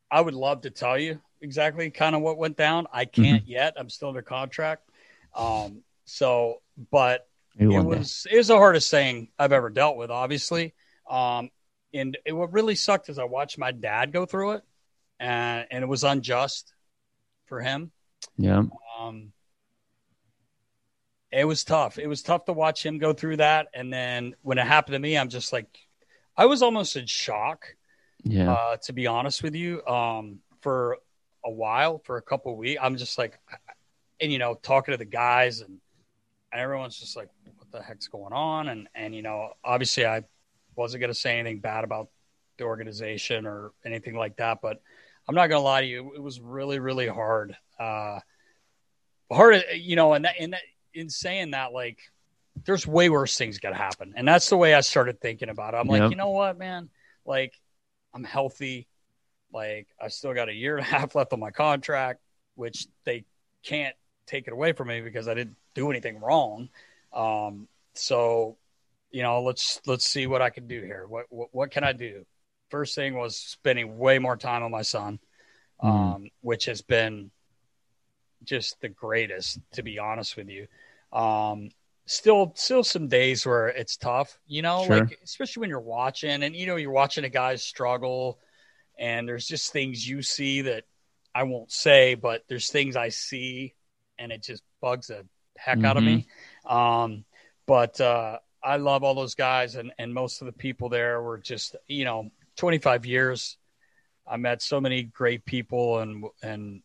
I would love to tell you exactly kind of what went down. I Mm-hmm. can't yet. I'm still under contract. Um, so, but Maybe it one day. was it was the hardest thing I've ever dealt with, obviously. Um, and it, what really sucked is I watched my dad go through it, and and it was unjust for him. Yeah, Um, it was tough. It was tough to watch him go through that, and then when it happened to me, I'm just like, I was almost in shock yeah, uh, to be honest with you, um, for a while, for a couple of weeks, I'm just like, and you know, talking to the guys, and, and everyone's just like, what the heck's going on? And and you know, obviously, I wasn't going to say anything bad about the organization or anything like that, but I'm not going to lie to you, it was really, really hard. Uh, hard, you know, and that, and that, in saying that, like, there's way worse things to happen, and that's the way I started thinking about it. I'm like, Yep. you know what, man, like I'm healthy. Like I still got a year and a half left on my contract, which they can't take it away from me because I didn't do anything wrong. Um, so, you know, let's let's see what I can do here. What what, what can I do? First thing was spending way more time on my son, um, which has been just the greatest, to be honest with you. Um, still still some days where it's tough, you know, Sure. like especially when you're watching and you know you're watching a guy struggle and there's just things you see that I won't say, but there's things I see and it just bugs the heck out of me. Um, but uh, I love all those guys and, and most of the people there were just, you know, 25 years. I met so many great people and, and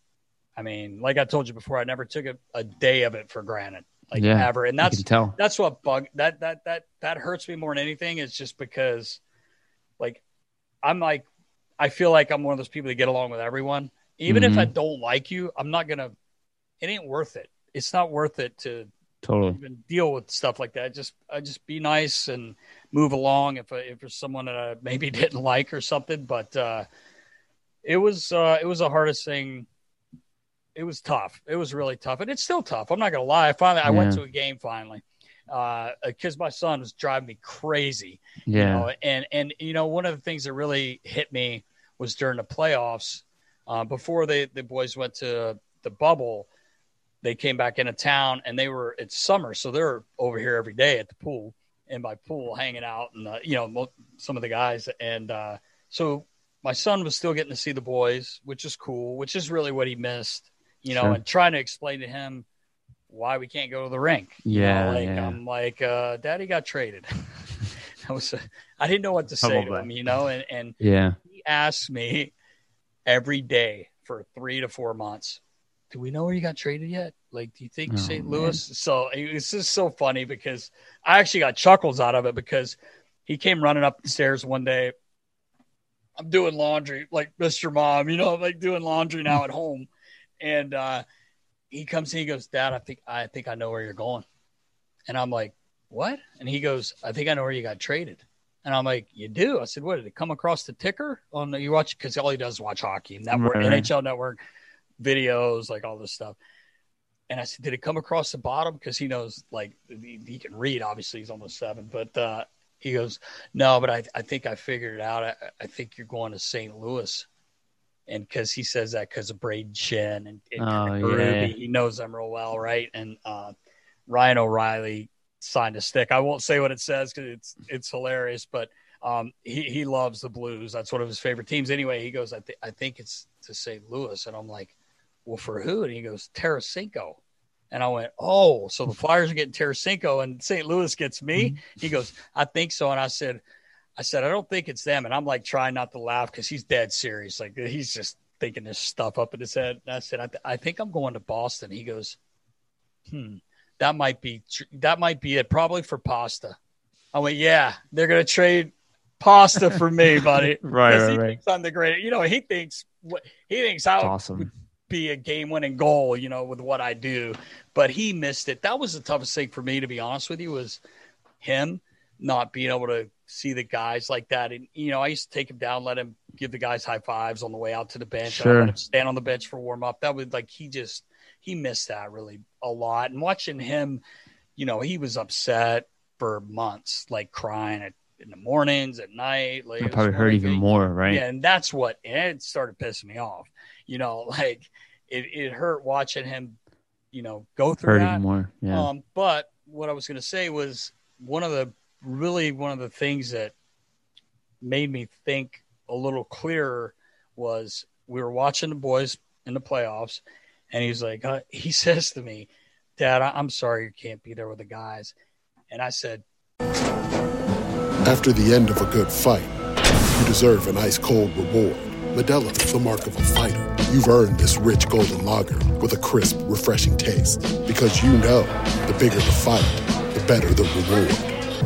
I mean, like I told you before, I never took a, a day of it for granted, like Yeah, ever. And that's, that's what bug that that that that hurts me more than anything is just because like i'm like i feel like i'm one of those people that get along with everyone. Even if Mhm. i don't like you i'm not gonna it ain't worth it. It's not worth it to Totally. even deal with stuff like that. Just i just be nice and move along if I, if there's someone that i maybe didn't like or something. But uh it was uh it was the hardest thing. It was tough. It was really tough and it's still tough. I'm not gonna lie. I finally i went to a game finally uh because my son was driving me crazy Yeah. you know, and and you know one of the things that really hit me was during the playoffs uh, before they the boys went to the bubble they came back into town and they were it's summer so they're over here every day at the pool and by pool hanging out and uh, you know mo- some of the guys and uh, so my son was still getting to see the boys which is cool which is really what he missed you know Sure. and trying to explain to him why we can't go to the rink you Yeah, know, like yeah. i'm like uh, daddy got traded I was I didn't know what to say to him, you know, and, and Yeah. he asked me every day for three to four months, do we know where you got traded yet? Like, do you think Oh, St. man. Louis? So it's just so funny because I actually got chuckles out of it because he came running up the stairs one day. I'm doing laundry, like Mr. Mom, you know, I'm like doing laundry now at home. And uh, he comes in, he goes, Dad, I think I think I know where you're going. And I'm like, What? And he goes, I think I know where you got traded. And I'm like, You do? I said, What did it come across the ticker on the you watch because all he does is watch hockey, network, Right, right. NHL network videos, like all this stuff. And I said, Did it come across the bottom? Because he knows like he, he can read, obviously he's almost seven, but uh he goes, No, but I, I think I figured it out. I, I think you're going to St. Louis. And because he says that because of Brayden Schenn and, and Oh, Kirk yeah. He knows them real well, right? And uh, Ryan O'Reilly signed a stick. I won't say what it says because it's it's hilarious, but um, he he loves the Blues. That's one of his favorite teams. Anyway, he goes, I, th- I think it's to St. Louis, and I'm like, well, for who? And he goes, Tarasenko. And I went, oh, so the Flyers are getting Tarasenko and St. Louis gets me? He goes, I think so. And I said, I said, I don't think it's them. And I'm like trying not to laugh because he's dead serious. Like he's just thinking this stuff up in his head. And I said, I, th- I think I'm going to Boston. He goes, hmm. that might be that might be it. Probably for pasta. I went, yeah, they're gonna trade pasta for me, buddy. right, right, he right. thinks I'm the great. You know, he thinks what he thinks how awesome. would be a game winning goal. You know, with what I do, but he missed it. That was the toughest thing for me, to be honest with you, was him not being able to see the guys like that. And you know, I used to take him down, let him give the guys high fives on the way out to the bench. Sure. stand on the bench for warm up. That was like he just he missed that really a lot. And watching him, you know, he was upset for months, like crying at, in the mornings, at night. Like it probably hurt even more, right? Yeah, and that's what and it started pissing me off. You know, like it, it hurt watching him, you know, go through hurt that. even more. Yeah. Um, but what I was going to say was one of the really one of the things that made me think a little clearer was we were watching the boys in the playoffs, and he's like, uh, he says to me, "Dad, I- I'm sorry you can't be there with the guys," and I said, After the end of a good fight, you deserve an ice cold reward. Modelo, the mark of a fighter. You've earned this rich golden lager with a crisp, refreshing taste. Because you know the bigger the fight, the better the reward.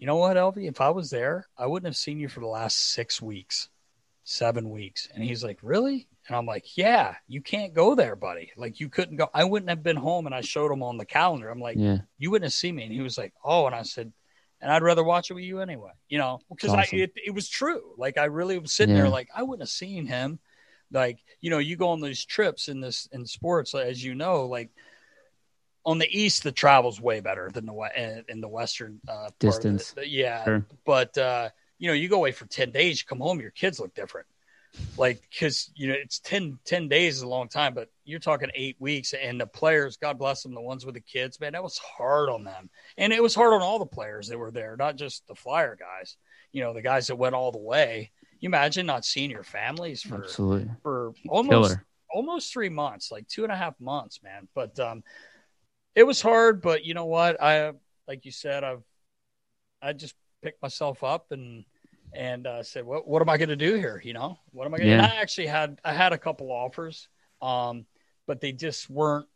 "You know what, Elvie? If I was there, I wouldn't have seen you for the last six weeks, seven weeks." And he's like, "Really?" And I'm like, "Yeah, you can't go there, buddy. Like you couldn't go. I wouldn't have been home." And I showed him on the calendar. I'm like, yeah. you wouldn't have seen me. And he was like, oh, and I said, and I'd rather watch it with you anyway, you know, because Awesome. I, it, it was true. Like I really was sitting Yeah. there, like I wouldn't have seen him. Like, you know, you go on these trips in this, in sports, as you know, like on the East, the travel's way better than the, in the Western, uh, part of the- Distance. the- yeah. Sure. But, uh, you know, you go away for 10 days, you come home, your kids look different. Like, cause you know, it's 10, 10 days is a long time, but you're talking eight weeks and the players, God bless them, the ones with the kids, man, that was hard on them. And it was hard on all the players that were there, not just the flyer guys, you know, the guys that went all the way. You imagine not seeing your families for, Absolutely. for almost, Killer. almost three months, like two and a half months, man. But, um, it was hard, but you know what? I, like you said, I've, I just picked myself up and, and uh, said, "What what am I going to do here? You know, what am I going?" to Yeah. I actually had I had a couple offers, um, but they just weren't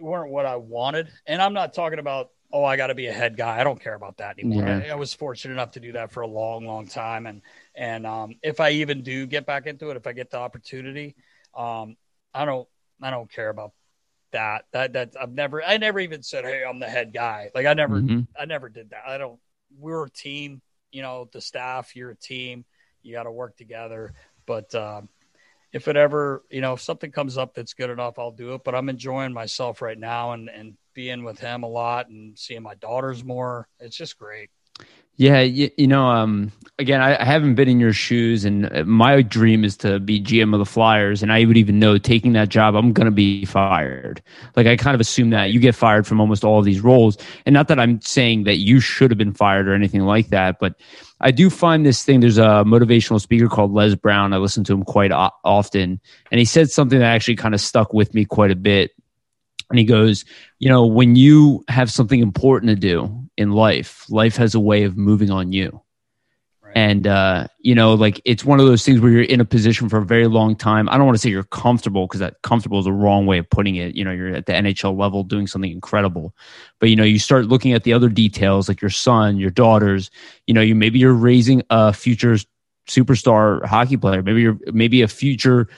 weren't what I wanted. And I'm not talking about oh I got to be a head guy. I don't care about that anymore. Yeah. I, I was fortunate enough to do that for a long, long time, and and um, if I even do get back into it, if I get the opportunity, um, I don't I don't care about that. That that I've never I never even said hey I'm the head guy. Like I never Mhm. I never did that. I don't. We're a team. You know, the staff. You're a team. You got to work together. But um, if it ever, you know, if something comes up that's good enough, I'll do it. But I'm enjoying myself right now and and being with him a lot and seeing my daughters more. It's just great. Yeah, you, you know, um, again, I, I haven't been in your shoes, and uh, my dream is to be GM of the Flyers. And I would even know taking that job, I'm going to be fired. Like I kind of assume that you get fired from almost all of these roles, and not that I'm saying that you should have been fired or anything like that, but I do find this thing. There's a motivational speaker called Les Brown. I listen to him quite o- often, and he said something that actually kind of stuck with me quite a bit. And he goes, you know, when you have something important to do in life, life has a way of moving on you. Right. And, uh, you know, like it's one of those things where you're in a position for a very long time. I don't want to say you're comfortable because that comfortable is a wrong way of putting it. You know, you're at the NHL level doing something incredible. But, you know, you start looking at the other details like your son, your daughters, you know, you maybe you're raising a future superstar hockey player. Maybe you're, maybe a future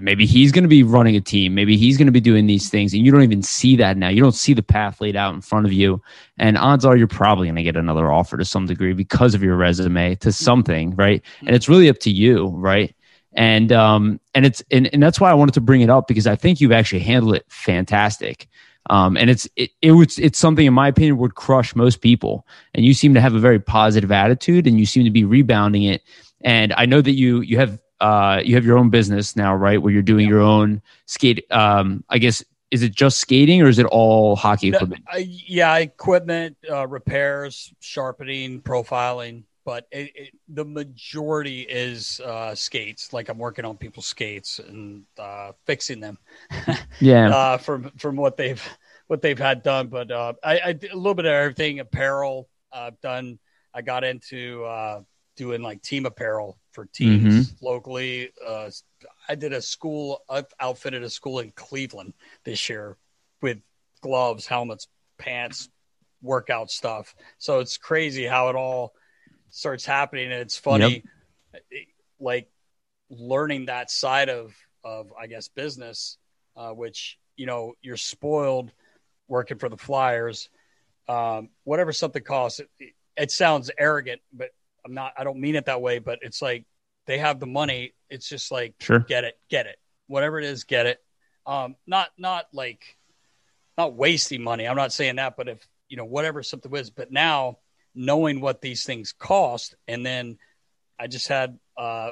maybe he's going to be running a team maybe he's going to be doing these things and you don't even see that now. You don't see the path laid out in front of you. And odds are you're probably going to get another offer to some degree because of your resume to something right? And it's really up to you right? And um and it's and, and that's why i wanted to bring it up because i think you've actually handled it fantastic. Um, and it's it, it was it's something in my opinion would crush most people. And you seem to have a very positive attitude, and you seem to be rebounding it. And I know that you you have uh, you have your own business now, right? Where you're doing your own skate. Um, I guess is it just skating or is it all hockey equipment? No, yeah, equipment, uh, repairs, sharpening, profiling, but it, it, the majority is uh, skates. Like I'm working on people's skates and uh, fixing them. yeah, uh, from from what they've what they've had done. But uh, I, I did a little bit of everything. Apparel, I've done. I got into uh, doing like team apparel for teams mm-hmm. locally. Uh, I did a school, I outfitted a school in Cleveland this year with gloves, helmets, pants, workout stuff. So it's crazy how it all starts happening. And it's funny, yep. like learning that side of, of I guess, business, uh, which, you know, you're spoiled working for the Flyers. Um, whatever something costs, it, it sounds arrogant, but I'm not, I don't mean it that way, but it's like they have the money. It's just like, sure. get it, get it, whatever it is, get it. Um, not, not like, not wasting money. I'm not saying that, but if, you know, whatever something is, but now knowing what these things cost. And then I just had, uh,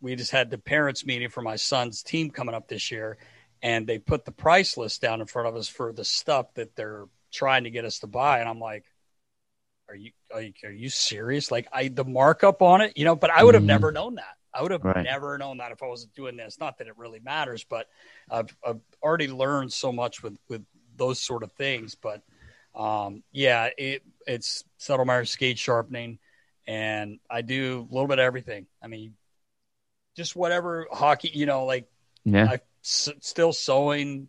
we just had the parents meeting for my son's team coming up this year and they put the price list down in front of us for the stuff that they're trying to get us to buy. And I'm like, are you are you, are you serious? Like I the markup on it, you know, but I would have mm. never known that. I would have right. never known that if I wasn't doing this. Not that it really matters, but I've I've already learned so much with with those sort of things. But um, yeah, it it's Settlemyer skate sharpening, and I do a little bit of everything. I mean, just whatever hockey, you know, like yeah, I s- still sewing,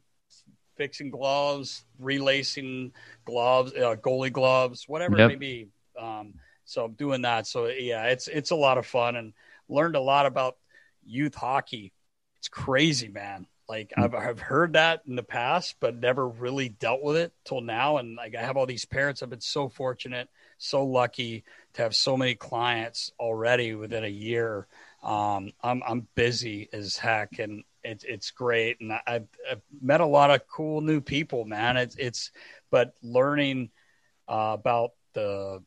fixing gloves, relacing gloves, uh, goalie gloves, whatever yep. it may be. Um, so I'm doing that. So yeah, it's it's a lot of fun and learned a lot about youth hockey. It's crazy, man. Like mm-hmm. I've I've heard that in the past, but never really dealt with it till now. And like I have all these parents. I've been so fortunate, so lucky to have so many clients already within a year. Um, I'm I'm busy as heck, and it's it's great, and I've, I've, met a lot of cool new people, man. It's it's but learning uh, about the,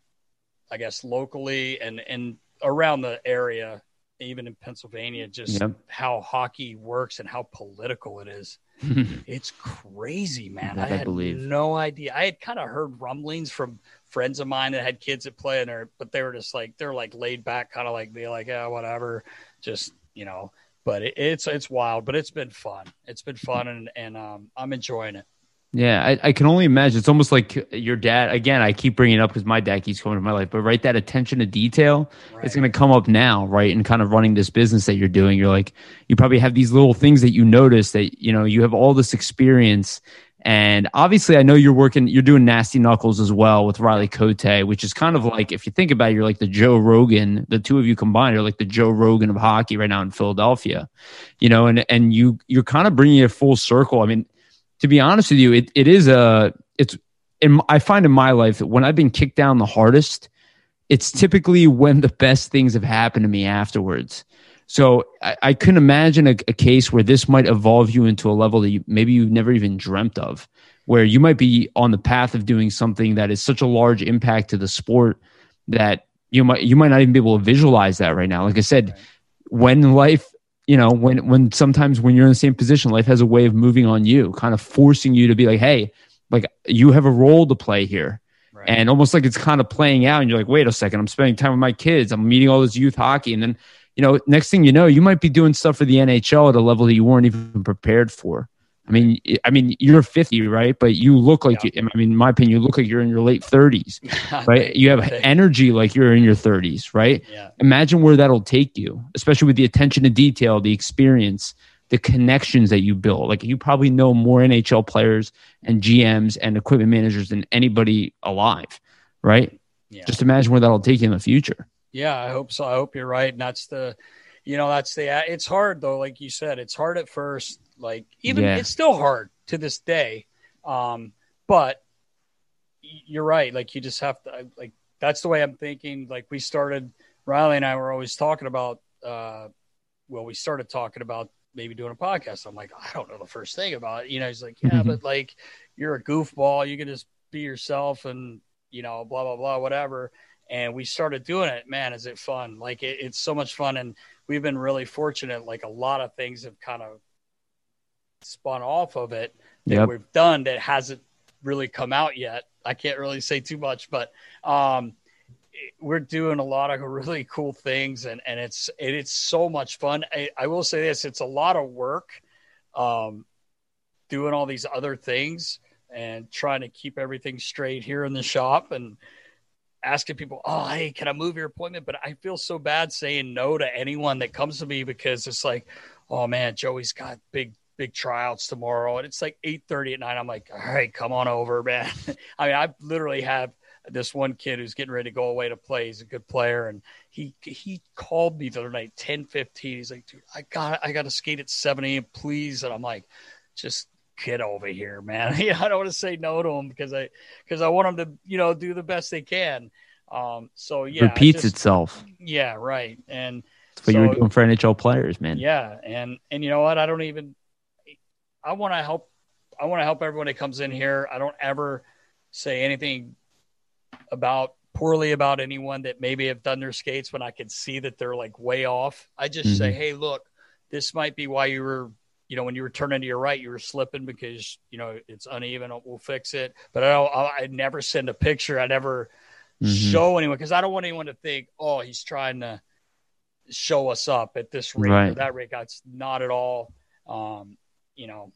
I guess locally and and around the area, even in Pennsylvania, just yep. how hockey works and how political it is. it's crazy, man. That I had I believe. no idea. I had kind of heard rumblings from friends of mine that had kids that play in there, but they were just like they're like laid back, kind of like be like, yeah, whatever, just you know but it, it's it's wild, but it's been fun. It's been fun, and and um, I'm enjoying it. Yeah, I, I, can only imagine. It's almost like your dad. Again, I keep bringing it up because my dad keeps coming to my life. But right, that attention to detail, right. it's going to come up now, right? And kind of running this business that you're doing, you're like, you probably have these little things that you notice that you know you have all this experience, and obviously, I know you're working, you're doing Nasty Knuckles as well with Riley Cote, which is kind of like, if you think about it, you're like the Joe Rogan, the two of you combined are like the Joe Rogan of hockey right now in Philadelphia, you know, and, and you, you're kind of bringing it full circle. I mean, to be honest with you, it, it is a, it's, in, I find in my life that when I've been kicked down the hardest, it's typically when the best things have happened to me afterwards. So I, I couldn't imagine a, a, case where this might evolve you into a level that you, maybe you've never even dreamt of, where you might be on the path of doing something that is such a large impact to the sport that you might you might not even be able to visualize that right now. Like I said, right. when life, you know, when when sometimes when you're in the same position, life has a way of moving on you, kind of forcing you to be like, hey, like you have a role to play here. Right. And almost like it's kind of playing out, and you're like, wait a second, I'm spending time with my kids, I'm meeting all this youth hockey, and then you know, next thing you know, you might be doing stuff for the NHL at a level that you weren't even prepared for. I mean, I mean, you're 50, right? But you look like, yeah. I mean, in my opinion, you look like you're in your late 30s, right? you have energy like you're in your 30s, right? Yeah. Imagine where that'll take you, especially with the attention to detail, the experience, the connections that you build. Like you probably know more NHL players and GMs and equipment managers than anybody alive, right? Yeah. Just imagine where that'll take you in the future. Yeah, I hope so. I hope you're right. And that's the, you know, that's the, it's hard though. Like you said, it's hard at first. Like even yeah. it's still hard to this day. Um, but you're right. Like you just have to, like, that's the way I'm thinking. Like we started, Riley and I were always talking about, uh, well, we started talking about maybe doing a podcast. I'm like, I don't know the first thing about it. You know, he's like, yeah, but like you're a goofball. You can just be yourself and, you know, blah, blah, blah, whatever. And we started doing it. Man, is it fun? Like it, it's so much fun. And we've been really fortunate. Like a lot of things have kind of spun off of it that yep. we've done that hasn't really come out yet. I can't really say too much, but um, we're doing a lot of really cool things, and and it's it, it's so much fun. I, I, will say this: it's a lot of work, um, doing all these other things and trying to keep everything straight here in the shop and asking people, "Oh, hey, can I move your appointment?" But I feel so bad saying no to anyone that comes to me because it's like, "Oh man, Joey's got big big tryouts tomorrow and it's like 8:30 at night. I'm like, all right, come on over, man. I mean, I literally have this one kid who's getting ready to go away to play. He's a good player. And he he called me the other night, ten fifteen. He's like, dude, I got I gotta skate at 7 a.m. please. And I'm like, just get over here, man. I don't want to say no to him because I because I want them to, you know, do the best they can. Um, so yeah, repeats just, itself. Yeah, right. And that's what so, you were doing for NHL players, man. Yeah, and and you know what? I don't even I want to help. I want to help everyone that comes in here. I don't ever say anything about poorly about anyone that maybe have done their skates when I can see that they're like way off. I just mm-hmm. say, hey, look, this might be why you were, you know, when you were turning to your right, you were slipping because you know it's uneven. We'll fix it. But I don't. I never send a picture. I never mm-hmm. show anyone because I don't want anyone to think, oh, he's trying to show us up at this rate right. or that rate. That's not at all. Um, you know,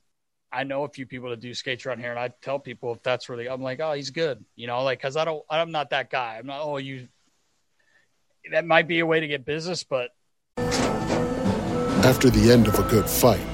I know a few people that do skates around here, and I tell people if that's really, I'm like, oh, he's good, you know, like because I don't, I'm not that guy. I'm not. Oh, you. That might be a way to get business, but after the end of a good fight,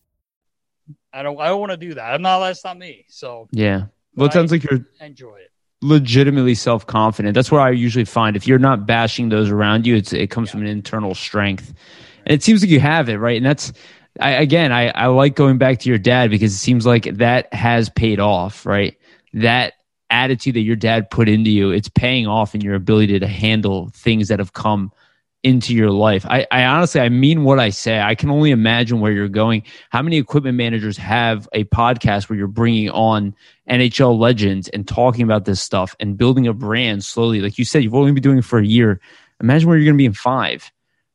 I don't. I don't want to do that. I'm not. That's not me. So yeah. Well, it sounds I like you're enjoy it. Legitimately self confident. That's where I usually find. If you're not bashing those around you, it's it comes yeah. from an internal strength, and it seems like you have it right. And that's I, again, I, I like going back to your dad because it seems like that has paid off, right? that attitude that your dad put into you, it's paying off in your ability to handle things that have come into your life. I, I, honestly, I mean what I say. I can only imagine where you're going. How many equipment managers have a podcast where you're bringing on NHL legends and talking about this stuff and building a brand slowly? Like you said, you've only been doing it for a year. Imagine where you're going to be in five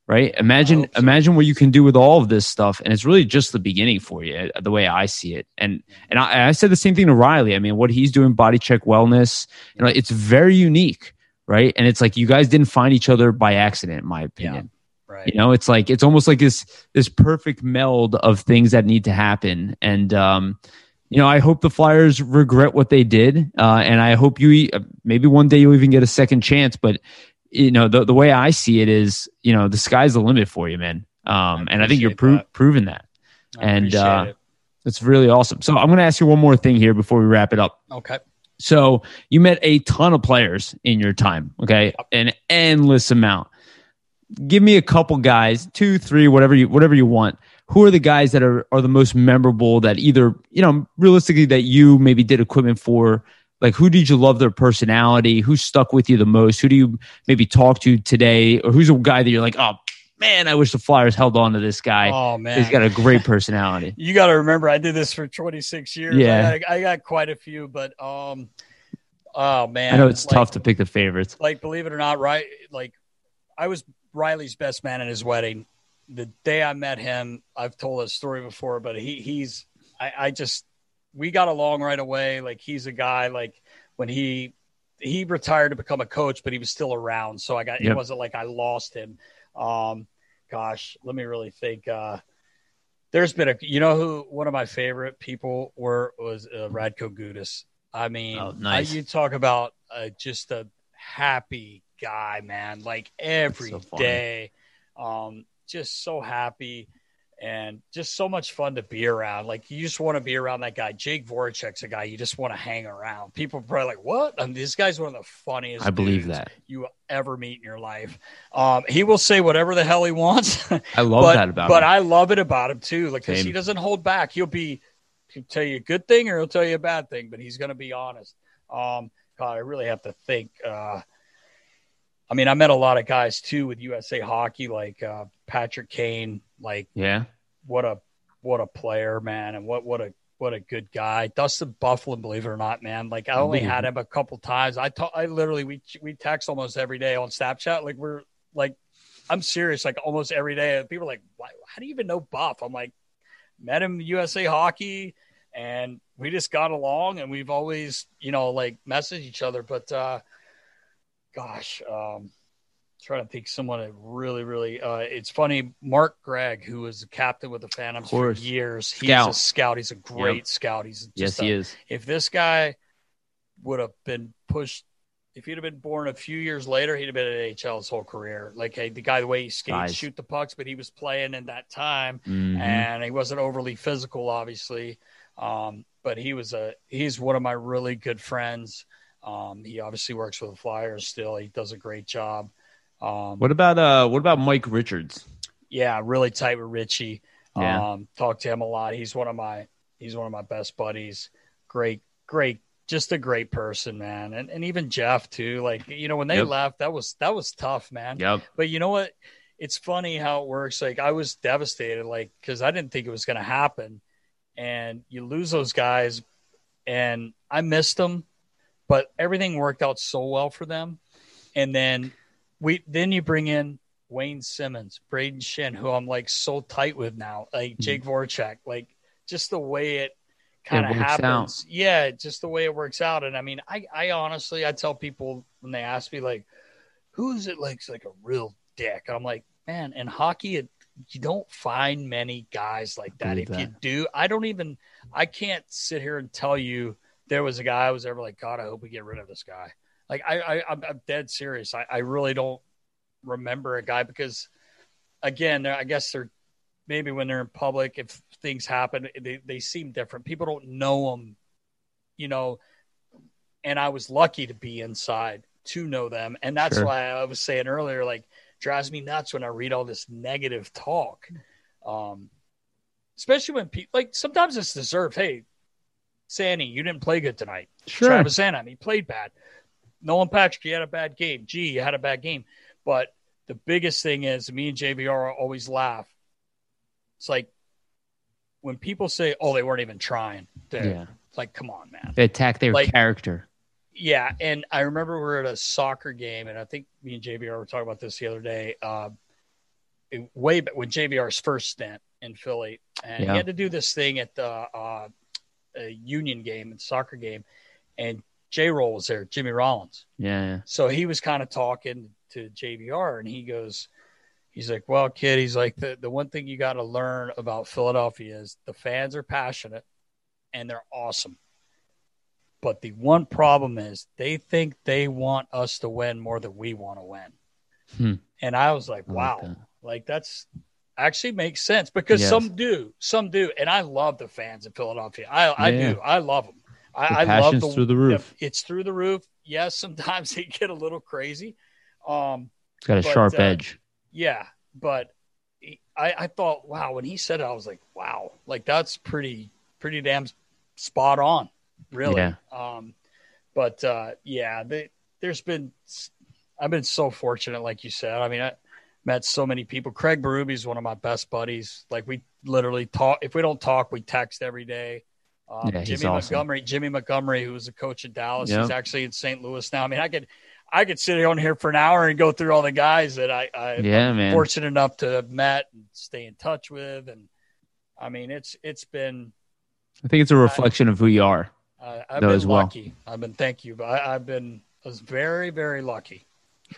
right? Imagine so. imagine what you can do with all of this stuff, and it's really just the beginning for you, uh, the way I see it. And and I, I said the same thing to Riley. I mean, what he's doing, body check wellness, you know, it's very unique, right? And it's like you guys didn't find each other by accident, in my opinion. Yeah, right. You know, it's like it's almost like this this perfect meld of things that need to happen, and um, you know, I hope the Flyers regret what they did, uh, and I hope you maybe one day you'll even get a second chance. But you know, the, the way I see it is, you know, the sky's the limit for you, man. Um, I and I think you're pro- that. proving that. I and uh, it. it's really awesome. So I'm going to ask you one more thing here before we wrap it up. Okay. So you met a ton of players in your time, okay? An endless amount. Give me a couple guys, two, three, whatever you whatever you want. Who are the guys that are are the most memorable that either, you know, realistically that you maybe did equipment for like who did you love their personality who stuck with you the most who do you maybe talk to today or who's a guy that you're like oh man i wish the flyers held on to this guy oh man he's got a great personality you got to remember i did this for 26 years yeah I got, I got, quite a few but um oh man i know it's like, tough to pick the favorites like believe it or not right like i was riley's best man at his wedding the day i met him i've told this story before but he he's I, I just we got along right away. Like he's a guy like when he he retired to become a coach, but he was still around. So I got yep. it wasn't like I lost him. Um, gosh, let me really think. Uh, there's been a you know who one of my favorite people were was uh, Radko Gudas. I mean, oh, nice. I, you talk about uh, just a happy guy, man. Like every so day, um, just so happy and just so much fun to be around. Like you just want to be around that guy. Jake Voracek's a guy you just want to hang around. People probably like, "What?" I mean, this guy's one of the funniest. I believe that you will ever meet in your life. Um, he will say whatever the hell he wants. I love but, that about but him. I love it about him too. Like he doesn't hold back. He'll be he'll tell you a good thing or he'll tell you a bad thing, but he's going to be honest. Um, God, I really have to think. Uh, I mean, I met a lot of guys too with USA Hockey, like uh, Patrick Kane. Like, yeah, what a what a player, man, and what what a what a good guy. Dustin Byfuglien, believe it or not, man. Like, I only had him a couple times. I ta- I literally we we text almost every day on Snapchat. Like, we're like, I'm serious. Like, almost every day. People are like, Why, how do you even know Buff? I'm like, met him USA Hockey, and we just got along, and we've always, you know, like messaged each other. But uh, gosh, um, trying to think someone that really, really. Uh, it's funny. Mark Greig, who was the captain with the Phantoms for years, he's Scout. a scout. He's a great Yep. scout. He's yes, just he is. If this guy would have been pushed. If he'd have been born a few years later, he'd have been at AHL his whole career. Like hey, the guy, the way he skates, shoot the pucks, but he was playing in that time Mhm. and he wasn't overly physical, obviously. Um, but he was a he's one of my really good friends. Um, he obviously works for the Flyers still. He does a great job. Um, What about uh? What about Mike Richards? yeah, really tight with Richie. Yeah. Um, talk to him a lot. He's one of my he's one of my best buddies. Great, great, just a great person, man. And and even Jeff too. Like you know when they Yep. left, that was that was tough, man. Yep. But you know what? It's funny how it works. Like I was devastated, like because I didn't think it was going to happen, and you lose those guys, and I missed them, but everything worked out so well for them, and then we then you bring in Wayne Simmonds, Brayden Schenn, who I'm like so tight with now, like Jake Voracek, like just the way it kind of Mm-hmm. happens. Yeah, just the way it works out. And I mean, I, I honestly, I tell people when they ask me like, who is it like, like a real dick? I'm like, man, in hockey, it, you don't find many guys like that. If you do, I don't even, I can't sit here and tell you there was a guy I was ever like, God, I hope we get rid of this guy. Like I, I I'm, I'm dead serious. I, I really don't remember a guy because, again, I guess they're maybe when they're in public, if things happen, they they seem different. People don't know them, you know. And I was lucky to be inside to know them, and that's Sure. why I was saying earlier, like drives me nuts when I read all this negative talk. Um, especially when people like sometimes it's deserved. Hey, Sandy, you didn't play good tonight. Sure. Travis Sanheim, he played bad. Nolan Patrick, he had a bad game. Gee, you had a bad game. But the biggest thing is, me and JVR always laugh. It's like when people say, "Oh, they weren't even trying." Yeah. It's like, come on, man. They attack their Like- character. Yeah, and I remember we were at a soccer game, and I think me and JVR were talking about this the other day. Uh, it- way back when JVR's first stint in Philly, and Yeah. he had to do this thing at the uh, a Union game, and soccer game, and J Roll was there, Jimmy Rollins. Yeah. yeah. So he was kind of talking to JVR, and he goes, he's like, "Well, kid, he's like the the one thing you got to learn about Philadelphia is the fans are passionate and they're awesome, but the one problem is they think they want us to win more than we want to win." Hmm. And I was like, I like "Wow, that. like that's." Actually makes sense because Yes. some do, some do, and I love the fans in Philadelphia. I, I do, I love them. The I, I love passion's the through the roof. It's through the roof. Yes, sometimes they get a little crazy. Um, It's got a But, sharp uh, edge. yeah, but he- I, I thought, wow, when he said it, I was like, wow, like that's pretty, pretty damn spot on, really. Yeah. Um, but uh, yeah, they, there's been, I've been so fortunate, like you said. I mean, I met so many people. Craig Berube is one of my best buddies. Like we literally talk. If we don't talk, we text every day. Um, Yeah, Jimmy awesome. Montgomery, Jimmy Montgomery, who was a coach in Dallas, Yeah. he's actually in St. Louis now. I mean, I could, I could sit on here for an hour and go through all the guys that I, I Yeah, man. fortunate enough to have met and stay in touch with, and I mean, it's it's been I think it's a reflection of who you are. uh, I've Though been as well. lucky. I've been thank you, but I, I've been I was very very lucky.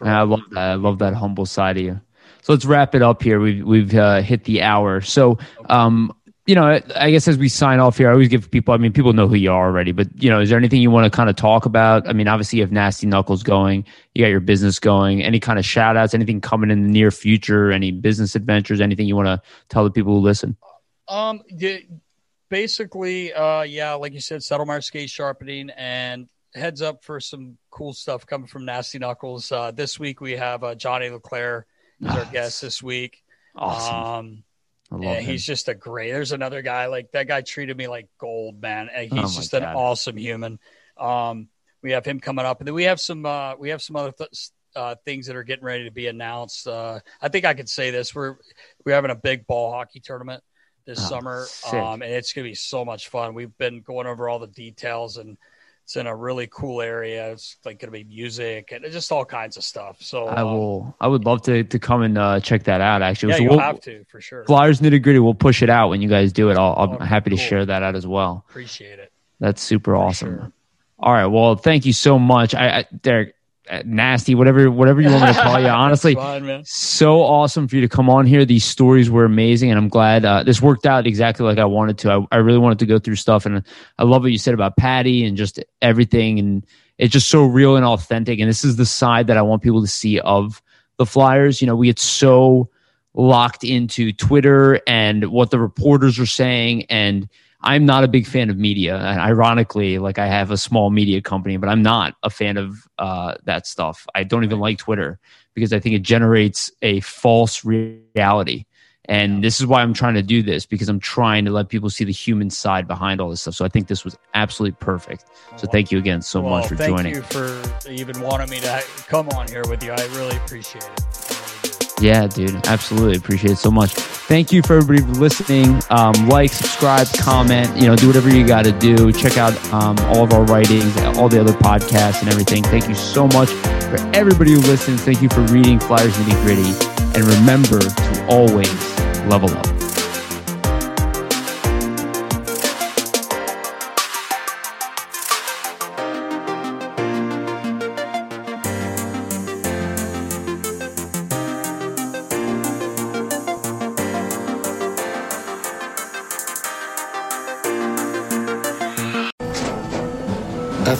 I love that. I love that humble side of you. So let's wrap it up here. We've we've uh, hit the hour. So um, you know, I guess as we sign off here, I always give people, I mean, people know who you are already, but, you know, is there anything you want to kind of talk about? I mean, obviously you have Nasty Knuckles going, you got your business going, any kind of shout outs, anything coming in the near future, any business adventures, anything you want to tell the people who listen? Um, basically, uh, yeah, like you said, Settlemyer skate sharpening and heads up for some cool stuff coming from Nasty Knuckles. Uh, this week we have uh, Johnny LeClair as our guest this week. Awesome. Um, yeah, he's just a great. There's another guy like that guy treated me like gold, man. And he's oh just God. an awesome human. Um, we have him coming up, and then we have some uh, we have some other th- uh, things that are getting ready to be announced. Uh, I think I could say this: we're we're having a big ball hockey tournament this oh, summer, um, and it's gonna be so much fun. We've been going over all the details and it's in a really cool area. It's like going to be music and just all kinds of stuff. So I will. Um, I would love to to come and uh, check that out. Actually, yeah, so you'll we'll, have to for sure. Flyers nitty gritty. We'll push it out when you guys do it. I'll, I'm oh, happy cool. to share that out as well. Appreciate it. That's super for awesome. Sure. All right. Well, thank you so much. I, I Derek, nasty, whatever, whatever you want me to call you. Honestly, fine, so awesome for you to come on here. These stories were amazing, and I'm glad uh, this worked out exactly like I wanted to. I, I really wanted to go through stuff, and I love what you said about Patty and just everything, and it's just so real and authentic. And this is the side that I want people to see of the Flyers. You know, we get so locked into Twitter and what the reporters are saying, and I'm not a big fan of media. And ironically, like I have a small media company, but I'm not a fan of uh, that stuff. I don't even like Twitter because I think it generates a false reality. And this is why I'm trying to do this because I'm trying to let people see the human side behind all this stuff. So I think this was absolutely perfect. So thank you again so well, much for thank joining. Thank you for even wanting me to come on here with you. I really appreciate it. Yeah, dude. Absolutely. Appreciate it so much. Thank you for everybody for listening. Um, like, subscribe, comment, you know, do whatever you got to do. Check out um, all of our writings, all the other podcasts and everything. Thank you so much for everybody who listens. Thank you for reading Flyers Nitty Gritty. And remember to always level up.